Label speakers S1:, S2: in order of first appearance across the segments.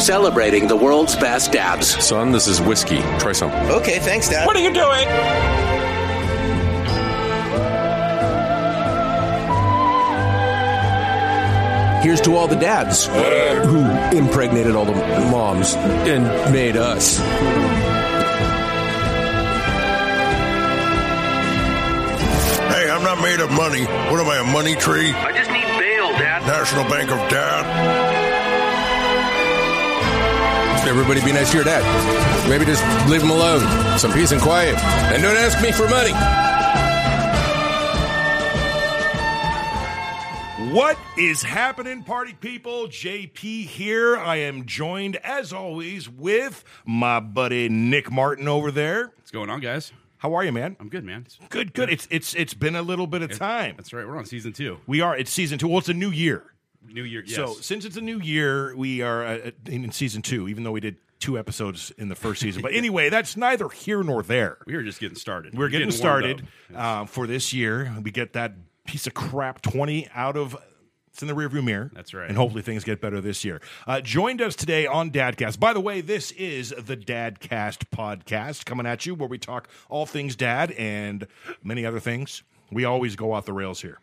S1: celebrating the world's best dabs.
S2: Son, this is whiskey. Try some.
S3: Okay, thanks, Dad.
S4: What are you doing?
S5: Here's to all the dads who impregnated all the moms and made us.
S6: Hey, I'm not made of money. What am I, a money tree?
S1: I just need bail, Dad.
S6: National Bank of Dad?
S5: Everybody be nice to your dad. Maybe just leave him alone. Some peace and quiet. And don't ask me for money.
S7: What is happening, party people? JP here. I am joined, as always, with my buddy Nik Martin over there.
S4: What's going on, guys?
S7: How are you, man?
S4: I'm good, man. It's-
S7: Good, good. It's it's it's been a little bit of time.
S4: That's right. We're on season two.
S7: We are. It's season two. Well, it's a new year.
S4: New year. Yes.
S7: So since it's a new year, we are uh, in season two. Even though we did two episodes in the first season, but anyway, that's neither here nor there.
S4: we are just getting started.
S7: We're getting,
S4: warmed
S7: started uh, for this year. We get that piece of crap 20 out of it's in the rearview mirror.
S4: That's right.
S7: And hopefully things get better this year. Uh, joined us today on Dadcast. By the way, this is the Dadcast podcast coming at you where we talk all things dad and many other things. We always go off the rails here.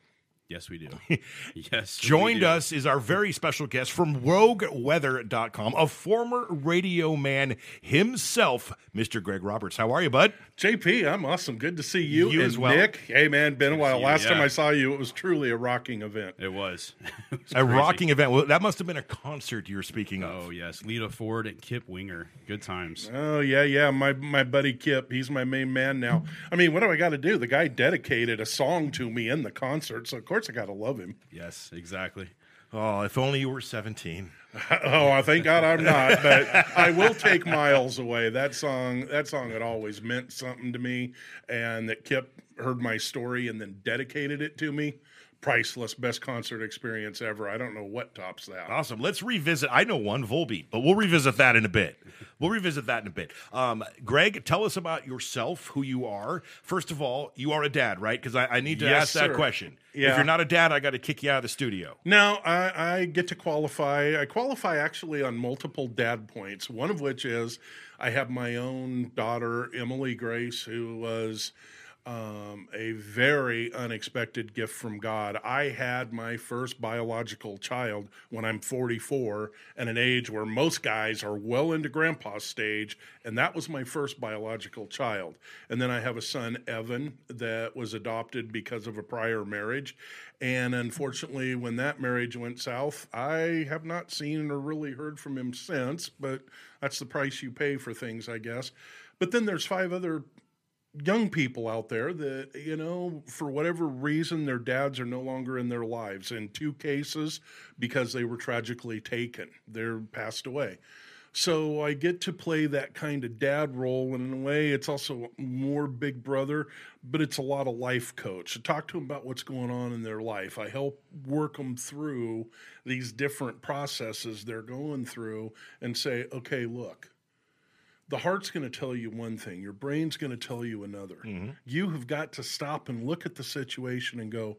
S4: Yes, we do. yes. we
S7: Joined
S4: do.
S7: us is our very special guest from rogueweather.com, a former radio man himself, Mr. Greg Roberts. How are you, bud?
S8: JP, I'm awesome. Good to see you,
S7: You
S8: and
S7: as well.
S8: Nik. Hey, man, been a while.
S4: see you,
S8: Last time. I saw you, it was truly a rocking event.
S4: It was. It was
S7: A
S4: crazy.
S7: rocking event. Well, that must have been a concert you were speaking of.
S4: Oh yes, Lita Ford and Kip Winger. Good times.
S8: Oh yeah, yeah. My my buddy Kip, he's my main man now. I mean, what do I got to do? The guy dedicated a song to me in the concert, so of course I got to love him.
S4: Yes, exactly.
S7: Oh, if only you were 17.
S8: Oh, I thank God I'm not, but I will take miles away. That song, that song had always meant something to me, and that Kip heard my story and then dedicated it to me. Priceless, best concert experience ever. I don't know what tops that.
S7: Awesome. Let's revisit. I know one, Volbeat, but we'll revisit that in a bit. We'll revisit that in a bit. Um, Greg, tell us about yourself, who you are. First of all, you are a dad, right? Because I, I need to
S8: Yes,
S7: ask that
S8: sir.
S7: question. If you're not a dad, I got to kick you out of the studio.
S8: No, I, I get to qualify. I qualify actually on multiple dad points. One of which is I have my own daughter, Emily Grace, who was um, a very unexpected gift from God. I had my first biological child when I'm 44, and an age where most guys are well into grandpa stage, and that was my first biological child. And then I have a son, Evan, that was adopted because of a prior marriage. And unfortunately, when that marriage went south, I have not seen or really heard from him since, but that's the price you pay for things, I guess. But then there's five other young people out there that you know for whatever reason their dads are no longer in their lives in two cases because they were tragically taken. They're passed away. So i get to play that kind of dad role and in a way it's also more big brother but it's a lot of life coach. I talk to them about what's going on in their life. I help work them through these different processes they're going through and say okay look the heart's going to tell you one thing, your brain's going to tell you another. Mm-hmm. You have got to stop and look at the situation and go,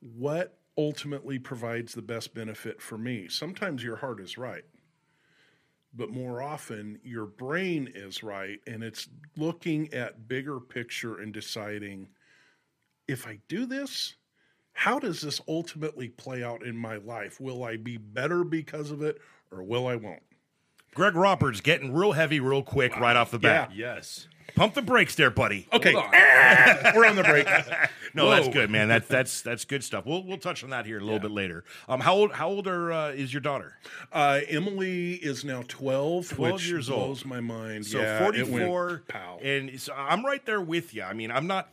S8: what ultimately provides the best benefit for me? Sometimes your heart is right, but more often your brain is right, and it's looking at bigger picture and deciding if I do this, how does this ultimately play out in my life? Will I be better because of it, or will I won't?
S7: Greg Roberts getting real heavy real quick right off the bat.
S4: Yes.
S7: Pump the brakes there, buddy.
S8: Okay,
S4: on.
S8: we're on the break.
S7: No, that's good, man. That's that's that's good stuff. We'll we'll touch on that here a little bit later. Um, how old how old are, uh, is your daughter?
S8: Uh, Emily is now 12,
S7: 12
S8: which
S7: years
S8: blows
S7: old.
S8: my mind.
S7: So
S8: yeah, it went
S7: 44,
S8: pow.
S7: and so I'm right there with you. I mean, I'm not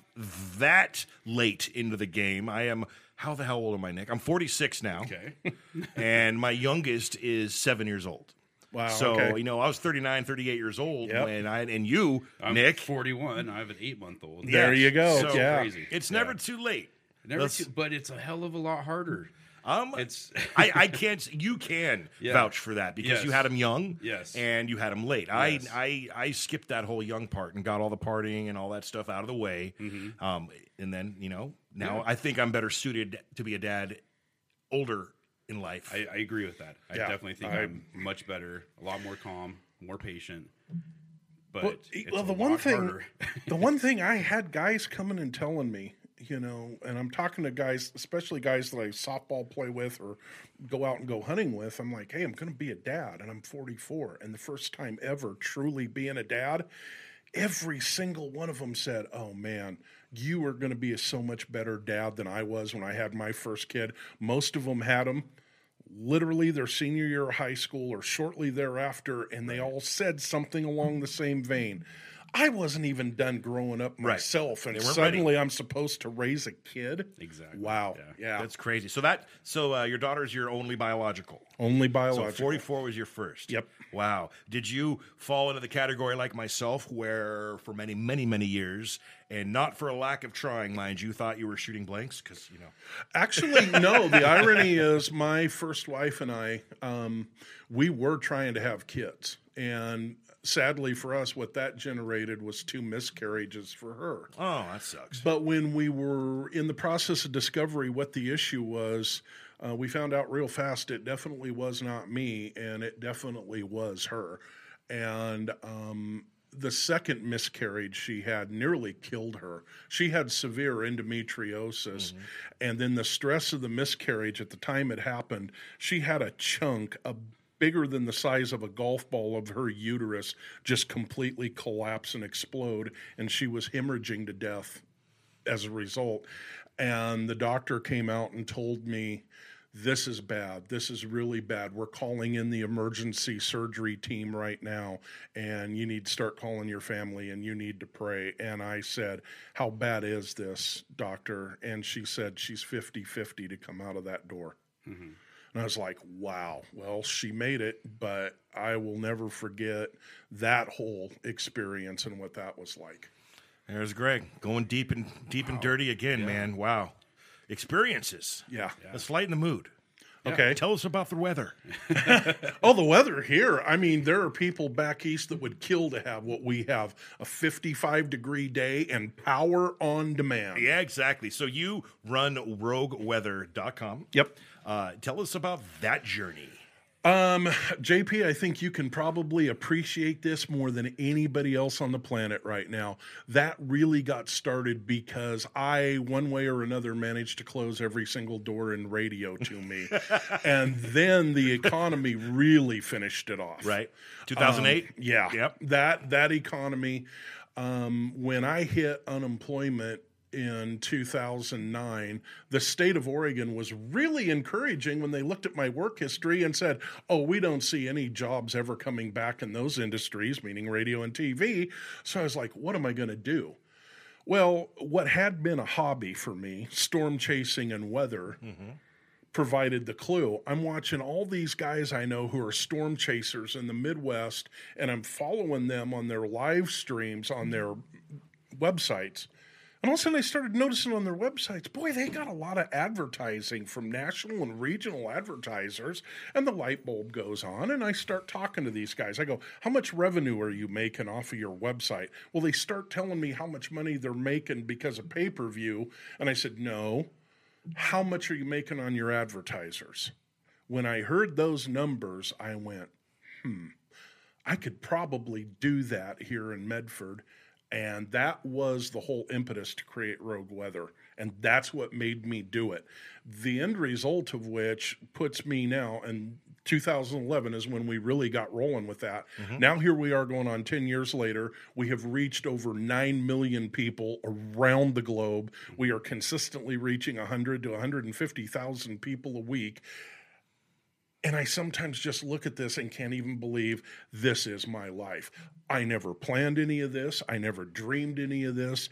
S7: that late into the game. I am. How the hell old am I, Nik? I'm 46 now,
S4: Okay.
S7: and my youngest is seven years old.
S8: Wow,
S7: So
S8: okay.
S7: you know, I was 39, 38 years old
S8: Yep.
S7: when I and you,
S4: I'm
S7: Nik.
S4: 41. I have an eight month old.
S8: There you go.
S7: So
S8: yeah.
S4: crazy.
S7: It's
S4: Yeah.
S7: never too late.
S4: Never too- but it's a hell of a lot harder.
S7: Um,
S4: It's
S7: I, I can't. You can
S4: Yeah.
S7: vouch for that because you had him young,
S4: Yes.
S7: and you had him late.
S4: Yes.
S7: I, I I skipped that whole young part and got all the partying and all that stuff out of the way. Um, and then you know now
S4: Yeah.
S7: I think I'm better suited to be a dad older in life.
S4: I, I agree with that. I
S8: Yeah,
S4: definitely think
S8: I-
S4: am much better, a lot more calm, more patient. But
S8: Well,
S4: it's
S8: well,
S4: a
S8: the one
S4: lot
S8: thing,
S4: harder.
S8: the one thing I had guys coming and telling me, you know, and I'm talking to guys, especially guys that I softball play with or go out and go hunting with. I'm like, hey, I'm going to be a dad, and I'm 44, and the first time ever truly being a dad. Every single one of them said, "Oh man, you are going to be a so much better dad than I was when I had my first kid." Most of them had them literally their senior year of high school or shortly thereafter, and they all said something along the same vein. I wasn't even done growing up
S7: Right.
S8: myself, and
S7: They weren't
S8: suddenly I'm supposed to raise a kid.
S4: Exactly.
S8: Wow.
S4: Yeah.
S8: Yeah.
S7: That's crazy. So that so uh, your daughter's your only biological.
S8: Only
S7: So
S8: biological.
S7: 44 was your first.
S8: Yep.
S7: Wow. Did you fall into the category like myself where for many, many, many years, and not for a lack of trying, mind you, thought you were shooting blanks? Because, you know.
S8: Actually, no. The irony is, my first wife and I, um, we were trying to have kids, and sadly for us, what that generated was two miscarriages for her.
S7: Oh, that sucks.
S8: But when we were in the process of discovery, what the issue was, uh, we found out real fast it definitely was not me, and it definitely was her. And um, the second miscarriage she had nearly killed her. She had severe endometriosis, and then the stress of the miscarriage at the time it happened, she had a chunk, a bigger than the size of a golf ball of her uterus just completely collapse and explode and she was hemorrhaging to death as a result. And the doctor came out and told me this is bad. This is really bad. We're calling in the emergency surgery team right now and you need to start calling your family and you need to pray. And i said how bad is this doctor? And she said she's 50-50 to come out of that door mm-hmm. And I was like, wow, well, she made it, but I will never forget that whole experience and what that was like.
S7: There's Greg going deep and deep and dirty again, man. Wow. Experiences.
S8: Yeah.
S7: Let's lighten the mood.
S8: Okay.
S7: Tell us about the weather.
S8: Oh, the weather here. I mean, there are people back east that would kill to have what we have a 55 degree day and power on demand.
S7: Yeah, exactly. So you run rogueweather.com.
S8: Yep.
S7: Uh, tell us about that journey.
S8: Um, JP, I think you can probably appreciate this more than anybody else on the planet right now. That really got started because I, one way or another, managed to close every single door in radio to me. and then the economy really finished it off.
S7: Right. 2008?
S8: Um, yeah.
S7: Yep.
S8: That that economy. Um, when I hit unemployment in 2009, the state of Oregon was really encouraging when they looked at my work history and said, "Oh, we don't see any jobs ever coming back in those industries, meaning radio and TV." So I was like, "What am I going to do?" Well, what had been a hobby for me, storm chasing and weather, mm-hmm. provided the clue. I'm watching all these guys I know who are storm chasers in the Midwest, and I'm following them on their live streams on their websites. And all of a sudden, I started noticing on their websites, boy, they got a lot of advertising from national and regional advertisers. And the light bulb goes on, and I start talking to these guys. I go, How much revenue are you making off of your website? Well, they start telling me how much money they're making because of pay per view. And I said, No. How much are you making on your advertisers? When I heard those numbers, I went, hmm, I could probably do that here in Medford. And that was the whole impetus to create Rogue Weather. And that's what made me do it. The end result of which puts me now, and 2011 is when we really got rolling with that. Mm-hmm. Now, here we are going on 10 years later. We have reached over 9 million people around the globe. We are consistently reaching 100 to 150,000 people a week. And I sometimes just look at this and can't even believe this is my life. I never planned any of this. I never dreamed any of this.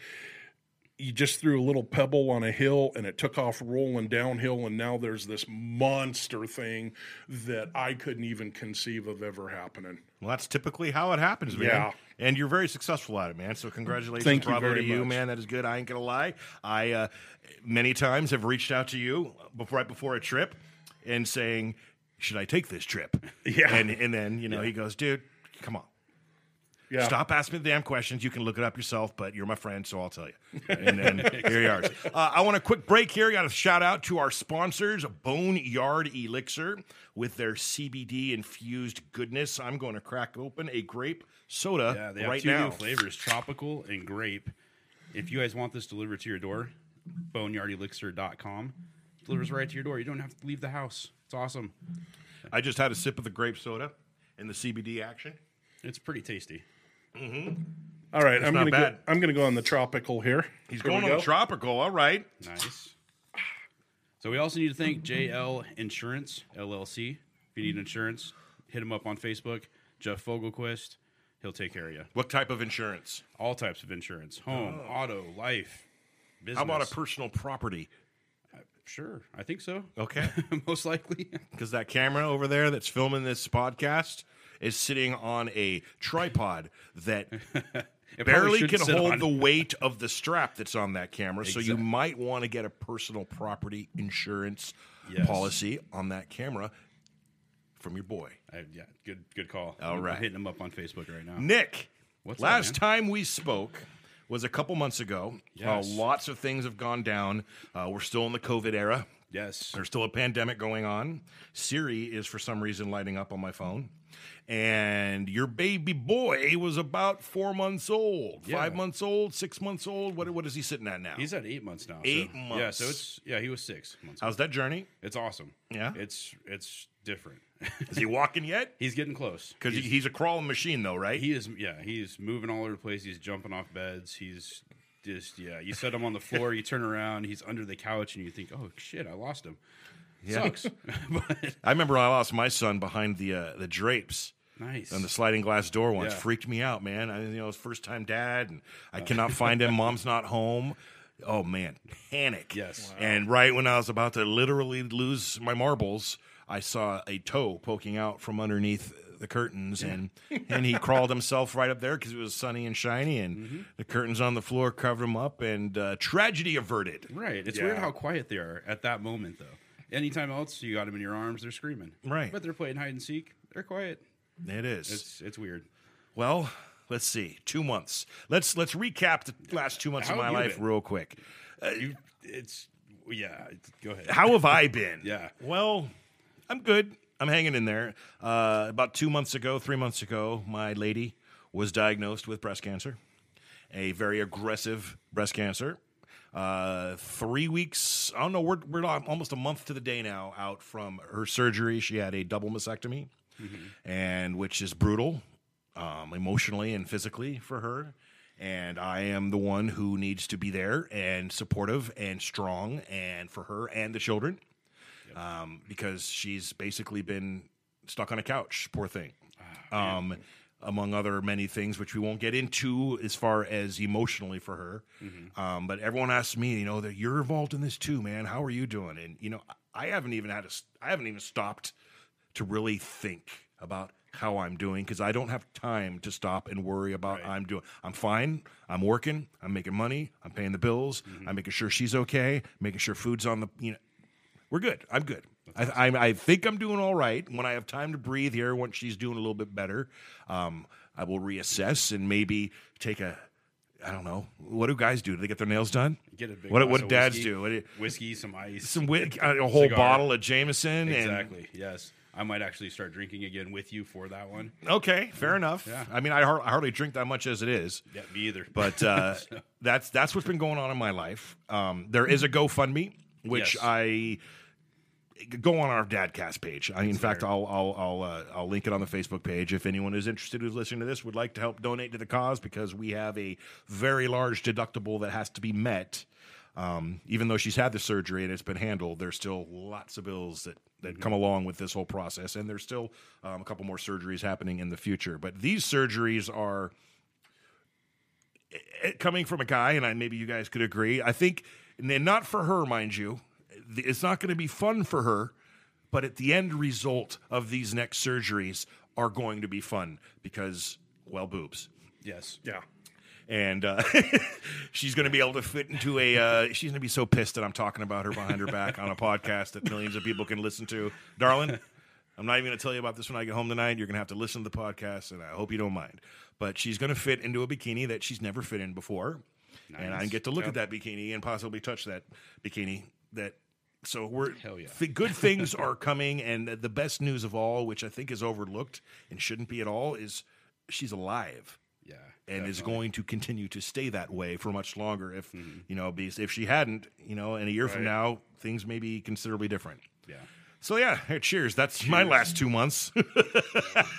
S8: You just threw a little pebble on a hill and it took off rolling downhill. And now there's this monster thing that I couldn't even conceive of ever happening.
S7: Well, that's typically how it happens, man.
S8: Yeah.
S7: And you're very successful at it, man. So congratulations,
S8: Thank you very
S7: to you,
S8: much.
S7: man. That is good. I ain't gonna lie. I uh, many times have reached out to you before, right before a trip and saying, "Should I take this trip?"
S8: Yeah.
S7: And and then you know he goes, "Dude, come on."
S8: Yeah.
S7: Stop asking me the damn questions. You can look it up yourself, but you're my friend, so I'll tell you. And then here you are. Uh, I want a quick break here. Got a shout out to our sponsors, Boneyard Elixir, with their CBD infused goodness. I'm going to crack open a grape soda
S4: Yeah, they have
S7: right
S4: two
S7: now.
S4: new flavors, tropical and grape. If you guys want this delivered to your door, boneyardelixir.com. Delivers right to your door. You don't have to leave the house. It's awesome.
S7: I just had a sip of the grape soda and the CBD action.
S4: It's pretty tasty. Mm-hmm.
S8: All right, I'm
S7: not
S8: gonna
S7: bad.
S8: go. I'm gonna go on the tropical here.
S7: He's
S8: Here
S7: going on
S8: go.
S7: the tropical. All right.
S4: Nice. So we also need to thank JL Insurance LLC. If you need insurance, hit him up on Facebook. Jeff Fogelquist. He'll take care of you.
S7: What type of insurance?
S4: All types of insurance: home, oh. auto, life, business.
S7: How about a personal property?
S4: Sure, I think so.
S7: Okay.
S4: Most likely.
S7: because that camera over there that's filming this podcast is sitting on a tripod that barely can hold the weight of the strap that's on that camera. So you might want to get a personal property insurance
S4: Yes.
S7: policy on that camera from your boy.
S4: I, yeah, good good call.
S7: All
S4: I'm
S7: right.
S4: hitting him up on Facebook right now.
S7: Nik,
S4: What's
S7: last
S4: man?
S7: time we spoke was a couple months ago.
S4: Yes.
S7: Uh, lots of things have gone down. Uh, we're still in the COVID era.
S4: Yes.
S7: There's still a pandemic going on. Siri is for some reason lighting up on my phone. And your baby boy was about four months old,
S4: Yeah.
S7: five months old, six months old. What, what is he sitting at now?
S4: He's at eight months now. so-
S7: Eight
S4: Yeah, so it's yeah, he was six months.
S7: How's that journey?
S4: It's awesome.
S7: Yeah?
S4: It's it's different.
S7: Is he walking yet?
S4: he's getting close.
S7: Because
S4: he's,
S7: he's a crawling machine, though, right?
S4: he is yeah, he's moving all over the place. He's jumping off beds. He's just yeah. You set him on the floor, you turn around, he's under the couch, and you think, oh shit, I lost him. Yeah. Sucks. but
S7: I remember I lost my son behind the uh, the drapes.
S4: nice.
S7: And the sliding glass door once
S4: Yeah.
S7: freaked me out, man. I, you know, first time dad, and I cannot find him. Mom's not home. Oh man, panic.
S4: Yes.
S7: And right when I was about to literally lose my marbles, I saw a toe poking out from underneath the curtains, and and he crawled himself right up there because it was sunny and shiny, and
S4: Mm-hmm.
S7: the curtains on the floor covered him up, and uh, tragedy averted.
S4: Right. It's
S7: Yeah.
S4: weird how quiet they are at that moment, though. Anytime else, you got them in your arms, they're screaming.
S7: Right.
S4: But they're playing hide and seek. They're quiet.
S7: It is.
S4: It's it's weird.
S7: Well, let's see. Two months. Let's let's recap the last two months
S4: How
S7: of my
S4: have you
S7: life
S4: been?
S7: real quick.
S4: You, it's yeah. it's- Go ahead.
S7: How have I been?
S4: Yeah.
S7: Well, I'm good. I'm hanging in there. Uh, about two months ago, three months ago, my lady was diagnosed with breast cancer, a very aggressive breast cancer. Uh, three weeks. I don't know. We're we're almost a month to the day now out from her surgery. She had a double mastectomy, and which is brutal, um, emotionally and physically for her. And I am the one who needs to be there and supportive and strong, and for her and the children um, because she's basically been stuck on a couch. Poor thing. Um, among other many things, which we won't get into as far as emotionally for her. Um, but everyone asks me, you know, that you're involved in this too, man. How are you doing? And you know, I haven't even had a, I haven't even stopped to really think about how I'm doing because I don't have time to stop and worry about I'm doing. I'm fine. I'm working. I'm making money. I'm paying the bills. I'm making sure she's okay. Making sure food's on the you know we're good. I'm good. I, I, I think I'm doing all right. When I have time to breathe here, once she's doing a little bit better, um, I will reassess and maybe take a. I don't know. What do guys do? Do they get their nails done?
S4: Get a big
S7: what what
S4: of
S7: dads
S4: whiskey,
S7: do? What do-
S4: whiskey, some ice,
S7: some whi- a whole
S4: Cigar.
S7: bottle of Jameson.
S4: Exactly. Yes. I might actually start drinking again with you for that one.
S7: Okay, fair enough.
S4: Yeah.
S7: I mean, I, har- I hardly drink that much as it is.
S4: Yeah, me either.
S7: But uh, that's that's what's been going on in my life. Um, there is a GoFundMe, which
S4: Yes.
S7: I go on our Dadcast page. I, in fact, I'll I'll I'll, uh, I'll link it on the Facebook page if anyone is interested who's listening to this would like to help donate to the cause because we have a very large deductible that has to be met. Um, even though she's had the surgery and it's been handled, there's still lots of bills that, that come along with this whole process, and there's still um, a couple more surgeries happening in the future. But these surgeries are it- coming from a guy, and I, maybe you guys could agree. I think, and not for her, mind you, it's not going to be fun for her, but at the end result of these next surgeries are going to be fun because, well, boobs.
S4: yes.
S8: Yeah.
S7: And uh, she's going to be able to fit into a. Uh, she's going to be so pissed that I'm talking about her behind her back on a podcast that millions of people can listen to. Darling, I'm not even going to tell you about this when I get home tonight. You're going to have to listen to the podcast, and I hope you don't mind. But she's going to fit into a bikini that she's never fit in before, and I get to look
S4: Yep.
S7: at that bikini and possibly touch that bikini. That so we're
S4: Hell yeah.
S7: th- good things are coming, and the best news of all, which I think is overlooked and shouldn't be at all, is she's alive
S4: Yeah.
S7: and is going to continue to stay that way for much longer. If you know, because if she hadn't, you know, in a year from now, things may be considerably different.
S4: Yeah.
S7: So yeah, cheers. That's my last two months.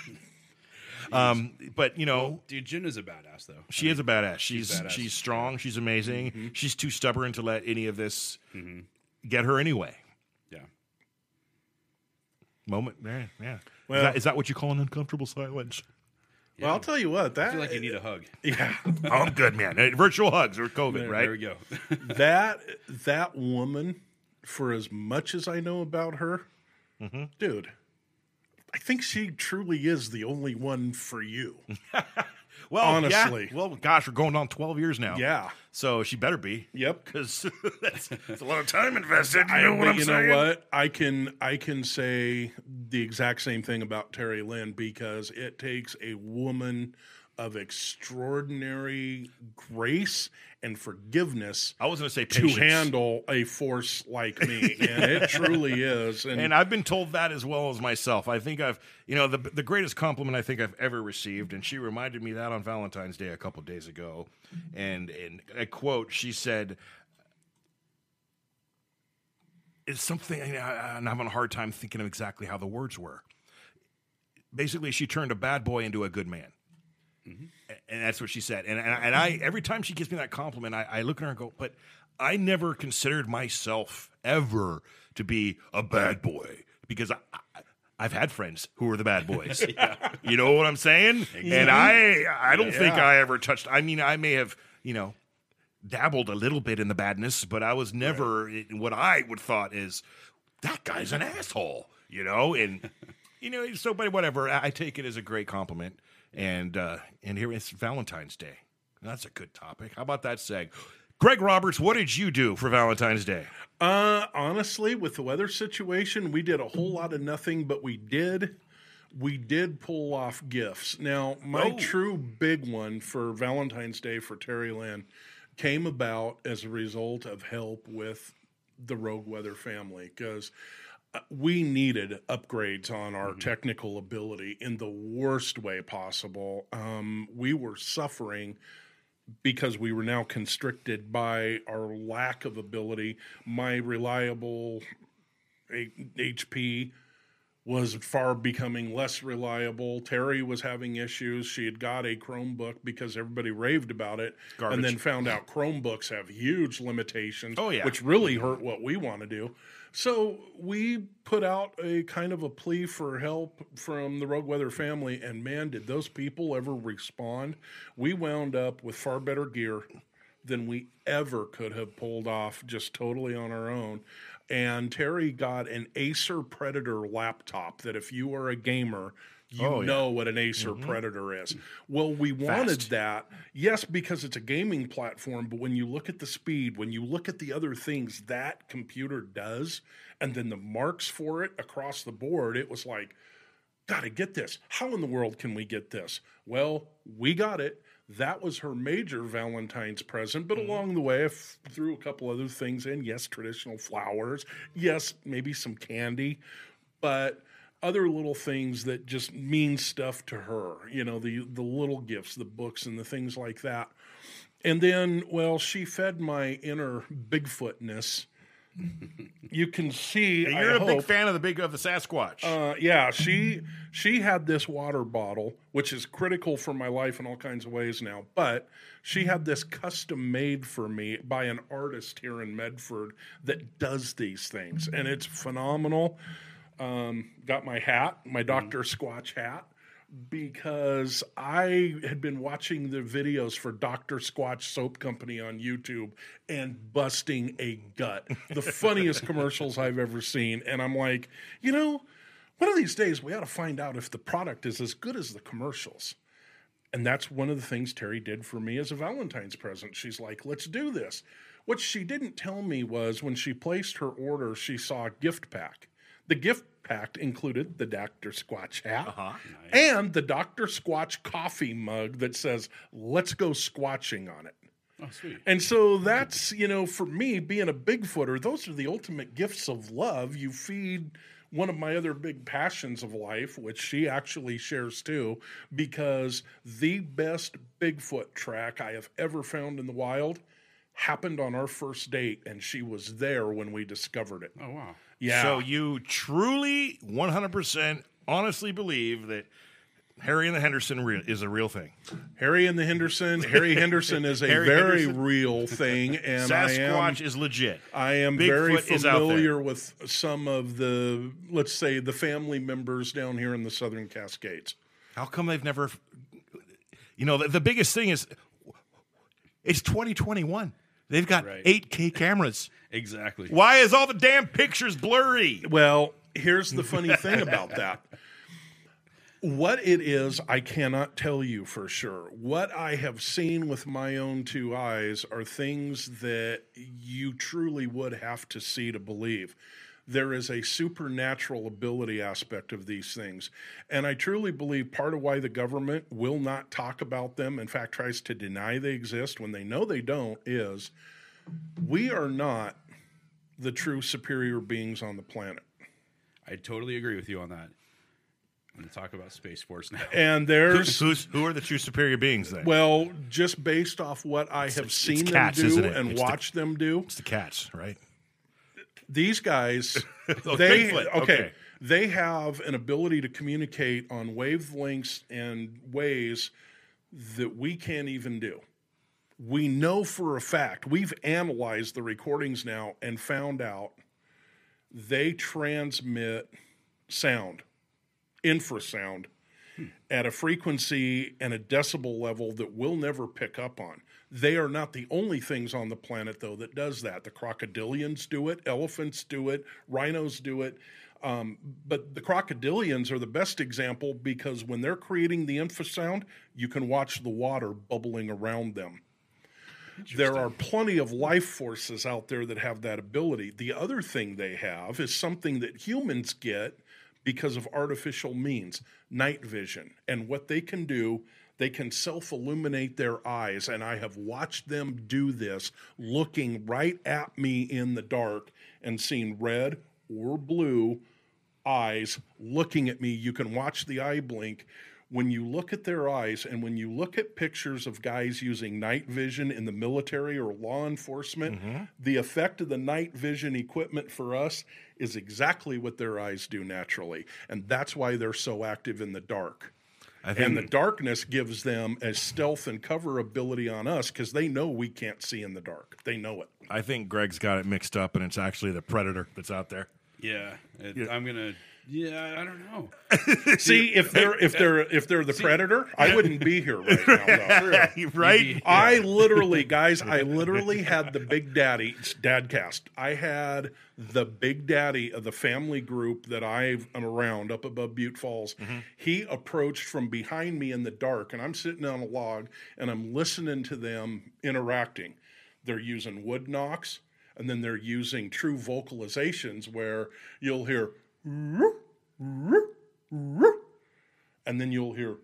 S7: um, but you know,
S4: Dude, Jen is a badass though.
S7: she is a badass. She's she's,
S4: badass. Mm-hmm.
S7: strong. She's amazing. She's too stubborn to let any of this get her anyway.
S4: Yeah.
S7: Moment, yeah, yeah.
S8: Well-
S7: is, that, is that what you call an uncomfortable silence?
S8: Well, I'll tell you what. That
S4: I feel like you need a hug.
S8: yeah,
S7: oh, I'm good, man. Hey, Virtual hugs or COVID,
S4: There,
S7: right?
S4: there we go.
S8: that that woman, for as much as I know about her,
S7: Mm-hmm.
S8: dude, I think she truly is the only one for you.
S7: Well,
S8: Honestly.
S7: yeah. well, gosh, we're going on 12 years now.
S8: Yeah.
S7: So she better be.
S8: Yep.
S7: Because that's, that's a lot of time invested. You
S8: I,
S7: know what I'm
S8: you
S7: saying?
S8: know what? I can I can say the exact same thing about Terry Lynn because it takes a woman of extraordinary grace and forgiveness
S7: I was going to say
S8: to handle a force like me, and it truly is. And,
S7: And I've been told that as well as myself. I think I've, you know, the the greatest compliment I think I've ever received, and she reminded me that on Valentine's Day a couple of days ago, and and a quote she said, "Is something," and I'm having a hard time thinking of exactly how the words were. Basically, she turned a bad boy into a good man. Mm-hmm. A- and that's what she said. And and I, and I every time she gives me that compliment, I, I look at her and go, "But I never considered myself ever to be a bad boy because I." I I've had friends who were the bad boys. You know what I'm saying? And I I don't think
S8: Yeah.
S7: I ever touched I mean I may have, you know, dabbled a little bit in the badness, but I was never what I would thought is that guy's an asshole, you know, and you know, so but whatever. I take it as a great compliment, and uh, and here it's Valentine's Day. That's a good topic. How about that seg? Greg Roberts, what did you do for Valentine's Day?
S8: Uh, honestly, with the weather situation, we did a whole lot of nothing, but we did. We did pull off gifts. Now, my
S7: Oh.
S8: true big one for Valentine's Day for Terry Lynn came about as a result of help with the Rogue Weather family because we needed upgrades on our technical ability in the worst way possible. Um, we were suffering because we were now constricted by our lack of ability. My reliable A- HP was far becoming less reliable. Terry was having issues. She had got a Chromebook because everybody raved about it,
S7: Garbage.
S8: and then found out Chromebooks have huge limitations.
S7: Oh, yeah.
S8: which really hurt what we want to do. So we put out a kind of a plea for help from the Rogue Weather family, and man, did those people ever respond? We wound up with far better gear than we ever could have pulled off just totally on our own. And Terry got an Acer Predator laptop that if you are a gamer, you
S7: Oh, yeah.
S8: know what an Acer mm-hmm. Predator is. Well, we wanted
S7: Fast.
S8: that, yes, because it's a gaming platform, but when you look at the speed, when you look at the other things that computer does, and then the marks for it across the board, it was like, gotta get this. How in the world can we get this? Well, we got it. That was her major Valentine's present, but mm-hmm. along the way, I f- threw a couple other things in. Yes, traditional flowers. Yes, maybe some candy, but other little things that just mean stuff to her. You know, the the little gifts, the books, and the things like that. And then, well, she fed my inner Bigfootness. You can see.
S7: You're
S8: I
S7: a big fan of the big of the Sasquatch.
S8: uh, yeah, she she had this water bottle, which is critical for my life in all kinds of ways now. But she had this custom made for me by an artist here in Medford that does these things, and it's phenomenal. Um, got my hat, my Doctor Squatch hat, because I had been watching the videos for Dr. Squatch Soap Company on YouTube and busting a gut. The funniest commercials I've ever seen. And I'm like, you know, one of these days we ought to find out if the product is as good as the commercials. And that's one of the things Terry did for me as a Valentine's present. She's like, let's do this. What she didn't tell me was when she placed her order, she saw a gift pack The gift pack included the Dr. Squatch hat
S7: Uh-huh.
S8: and the Dr. Squatch coffee mug that says, Let's go squatching on it.
S4: Oh, sweet.
S8: And so that's, you know, for me, being a Bigfooter, those are the ultimate gifts of love. You feed one of my other big passions of life, which she actually shares too, because the best Bigfoot track I have ever found in the wild happened on our first date, and she was there when we discovered it.
S4: Oh wow.
S8: Yeah.
S7: So you truly, 100% honestly believe that Harry and the Henderson re- is a real thing.
S8: Harry and the Henderson, Harry Henderson is a
S7: Harry
S8: very
S7: Henderson.
S8: real thing, and I am
S7: Sasquatch is legit.
S8: I am
S7: Bigfoot
S8: very
S7: there.
S8: familiar with some of the, let's say, the family members down here in the Southern Cascades.
S7: How come they've never? You know, the, the biggest thing is it's 2021. They've got
S4: Right.
S7: 8K cameras.
S4: Exactly.
S7: Why is all the damn pictures blurry?
S8: Well, here's the funny thing about that. What it is, I cannot tell you for sure. What I have seen with my own two eyes are things that you truly would have to see to believe. There is a supernatural ability aspect of these things. And I truly believe part of why the government will not talk about them, in fact, tries to deny they exist when they know they don't, is we are not the true superior beings on the planet.
S4: I totally agree with you on that. I'm going to talk about Space Force now.
S8: And there's
S7: Who's, who are the true superior beings then?
S8: well, just based off what I have
S7: it's
S8: seen them
S7: isn't
S8: do and
S7: It's the-
S8: watched them do,
S7: it's the cats, right?
S8: These guys
S7: Oh,
S8: they okay,
S7: okay.
S8: they have an ability to communicate on wavelengths and ways that we can't even do. We know for a fact, we've analyzed the recordings now and found out they transmit sound, infrasound, hmm. at a frequency and a decibel level that we'll never pick up on. They are not the only things on the planet, though, that does that. The crocodilians do it, elephants do it, rhinos do it. Um, but the crocodilians are the best example because when they're creating the infrasound, you can watch the water bubbling around them. There are plenty of life forces out there that have that ability. The other thing they have is something that humans get because of artificial means night vision. And what they can do, they can self illuminate their eyes. And I have watched them do this looking right at me in the dark and seeing red or blue eyes looking at me. You can watch the eye blink. When you look at their eyes and when you look at pictures of guys using night vision in the military or law enforcement, mm-hmm. the effect of the night vision equipment for us is exactly what their eyes do naturally. And that's why they're so active in the dark.
S7: I
S8: And the darkness gives them a stealth and cover ability on us because they know we can't see in the dark. They know it.
S7: I think Greg's got it mixed up, and it's actually the predator that's out there.
S4: Yeah, it, I'm gonna. Yeah, I don't know.
S8: See, if they're if they're if they're the predator, I wouldn't be here right now. Though.
S7: right?
S8: I literally, guys, I literally had the Big Daddy Dadcast. I had the Big Daddy of the family group that I am around up above Butte Falls. Mm-hmm. He approached from behind me in the dark, and I'm sitting on a log and I'm listening to them interacting. They're using wood knocks, and then they're using true vocalizations where you'll hear, and then you'll hear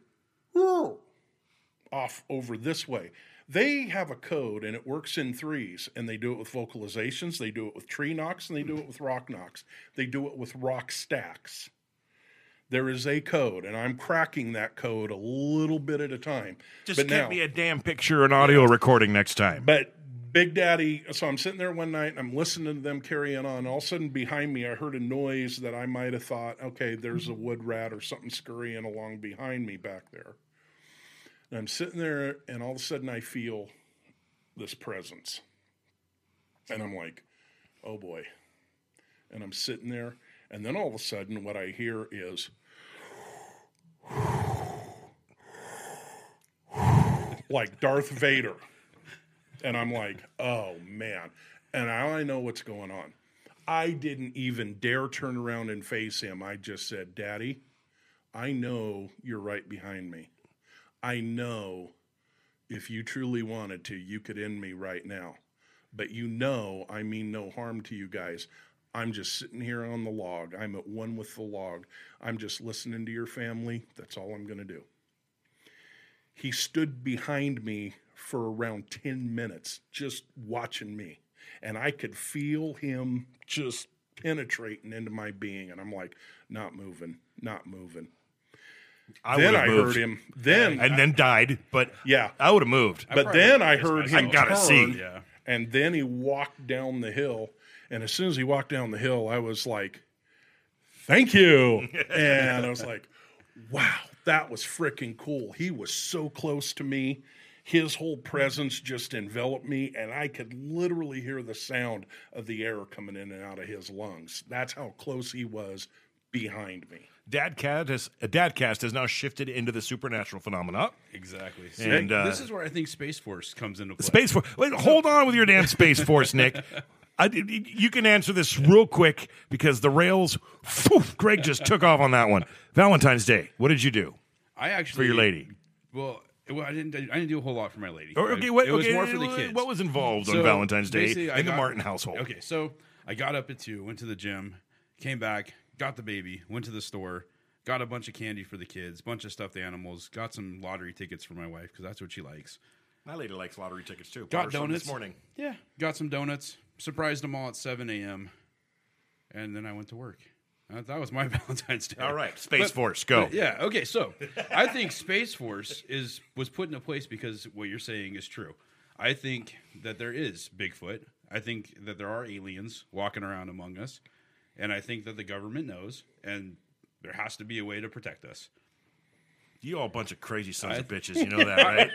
S8: off over this way. They have a code and it works in threes, and they do it with vocalizations, they do it with tree knocks, and they do it with rock knocks. They do it with rock stacks. There is a code, and I'm cracking that code a little bit at a time.
S7: Just
S8: but
S7: get
S8: now,
S7: me a damn picture and audio recording next time.
S8: but Big Daddy, so I'm sitting there one night and I'm listening to them carrying on. All of a sudden, behind me, I heard a noise that I might have thought, okay, there's a wood rat or something scurrying along behind me back there. And I'm sitting there, and all of a sudden, I feel this presence. And I'm like, oh boy. And I'm sitting there, and then all of a sudden, what I hear is, like Darth Vader. And I'm like, oh man. And I know what's going on. I didn't even dare turn around and face him. I just said, Daddy, I know you're right behind me. I know if you truly wanted to, you could end me right now. But you know I mean no harm to you guys. I'm just sitting here on the log. I'm at one with the log. I'm just listening to your family. That's all I'm going to do. He stood behind me for around 10 minutes, just watching me. And I could feel him just penetrating into my being. And I'm like, not moving, not moving.
S7: I
S8: then
S7: would've
S8: I
S7: moved.
S8: heard him. Then
S7: and then died. But
S8: Yeah.
S7: I would have moved.
S8: But
S4: probably
S8: then I heard
S4: myself.
S8: him
S7: I gotta
S8: turn,
S7: see.
S4: Yeah.
S8: and then he walked down the hill. And as soon as he walked down the hill, I was like, "Thank you," and I was like, "Wow, that was freaking cool." He was so close to me. His whole presence just enveloped me, and I could literally hear the sound of the air coming in and out of his lungs. That's how close he was behind me.
S7: Dadcast has uh, Dadcast has now shifted into the supernatural phenomena.
S4: Exactly.
S7: And, uh,
S4: this is where I think Space Force comes into play.
S7: Space Force. Wait, hold on with your damn Space Force, Nik. I, you can answer this real quick because the rails. Phew, Greg just took off on that one. Valentine's Day. What did you do
S4: I actually
S7: for your lady?
S4: Well, well, I didn't. I didn't do a whole lot for my lady.
S7: Oh, or, okay,
S4: I-
S7: what,
S4: it was
S7: okay,
S4: more for the
S7: what-
S4: kids.
S7: What was involved on Valentine's Day
S4: basically, I
S7: in the Martin household?
S4: Okay, so I got up at two, went to the gym, came back, got the baby, went to the store, got a bunch of candy for the kids, bunch of stuffed animals, got some lottery tickets for my wife because that's what she likes.
S7: My lady likes lottery tickets too.
S4: Got donuts
S7: this morning.
S4: Yeah, got some donuts. Surprised them all at seven a.m. And then I went to work. Uh, that was my Valentine's Day.
S7: All right, Space
S4: But-
S7: Force, go.
S4: yeah. Okay. So I think Space Force is was put into place because what you're saying is true. I think that there is Bigfoot. I think that there are aliens walking around among us, and I think that the government knows, and there has to be a way to protect us.
S7: You all a bunch of crazy sons
S4: I-
S7: of bitches. You know that, right?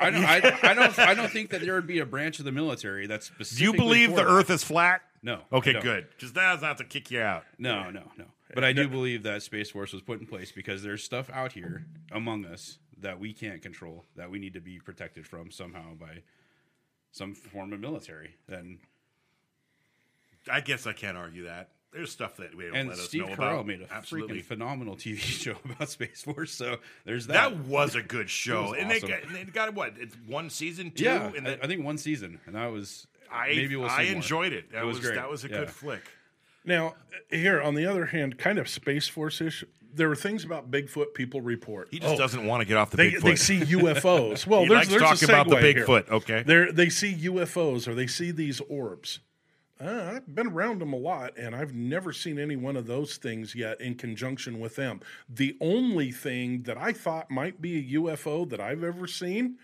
S4: I don't. I, I don't. I don't think that there would be a branch of the military that's
S7: Do you believe the. Earth is flat?
S4: No.
S7: Okay, good. Because that's not to kick you out.
S4: No, no, no. But I do believe that Space Force was put in place because there's stuff out here among us that we can't control that we need to be protected from somehow by some form of military. And
S7: I guess I can't argue that. There's stuff that we don't
S4: and
S7: let us
S4: Steve
S7: know
S4: Carell
S7: about.
S4: made a
S7: Absolutely.
S4: freaking phenomenal TV show about Space Force. So there's that.
S7: That was a good show,
S4: was
S7: and
S4: awesome.
S7: they got, and they got what? It's one season, two,
S4: yeah,
S7: and
S4: I,
S7: then
S4: I think one season, and that was
S7: I
S4: maybe we'll see
S7: I
S4: more.
S7: enjoyed it. That
S4: It was
S7: was,
S4: great.
S7: that was a
S4: Yeah.
S7: good flick.
S8: Now, here on the other hand, kind of Space Force ish. There are things about Bigfoot people report.
S7: He just
S8: Oh,
S7: doesn't want to get off the
S8: they,
S7: Bigfoot.
S8: they see UFOs. Well,
S7: He
S8: there's,
S7: likes
S8: there's
S7: talking
S8: a
S7: about the
S8: segue here.
S7: Bigfoot, okay.
S8: They're, they see UFOs or they see these orbs. Uh, I've been around them a lot, and I've never seen any one of those things yet in conjunction with them. The only thing that I thought might be a UFO that I've ever seen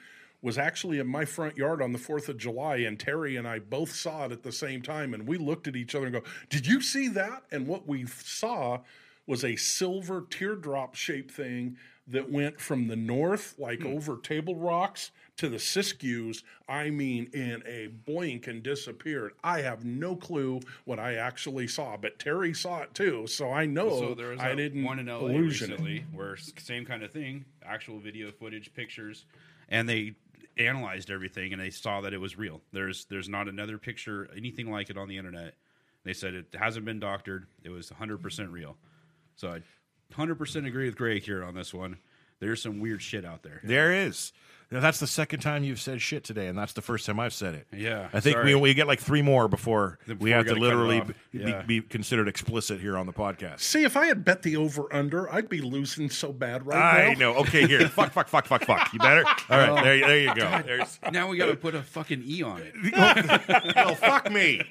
S8: was actually in my front yard on the 4th of July, and Terry and I both saw it at the same time, and we looked at each other and go, Did you see that? And what we saw was a silver teardrop shaped thing that went from the north, like hmm. over Table Rocks, to the Siskiyous. I mean, in a blink and disappeared. I have no clue what I actually saw, but Terry saw it too, so I know
S4: So there was
S8: I didn't
S4: one in LA
S8: it.
S4: recently where same kind of thing, actual video footage, pictures, and they analyzed everything and they saw that it was real. There's there's not another picture anything like it on the internet. They said it hasn't been doctored. It was 100% real. So I 100% agree with Greg here on this one. There's some weird shit out there.
S7: There is. Now, that's the second time you've said shit today, and that's the first time I've said it.
S4: Yeah,
S7: I think
S4: sorry.
S7: we, we get like three more before,
S4: Before
S7: we have
S4: we
S7: to
S4: gotta cut it
S7: literally be,
S4: Yeah.
S7: be considered explicit here on the podcast.
S8: See, if I had bet the over under, I'd be losing so bad right
S7: I
S8: now.
S7: I know. Okay, here. fuck, fuck, fuck, fuck, fuck. You better? All right, there, there you go. There's,
S4: Now we got to put a fucking E on it.
S7: Oh, well, fuck me.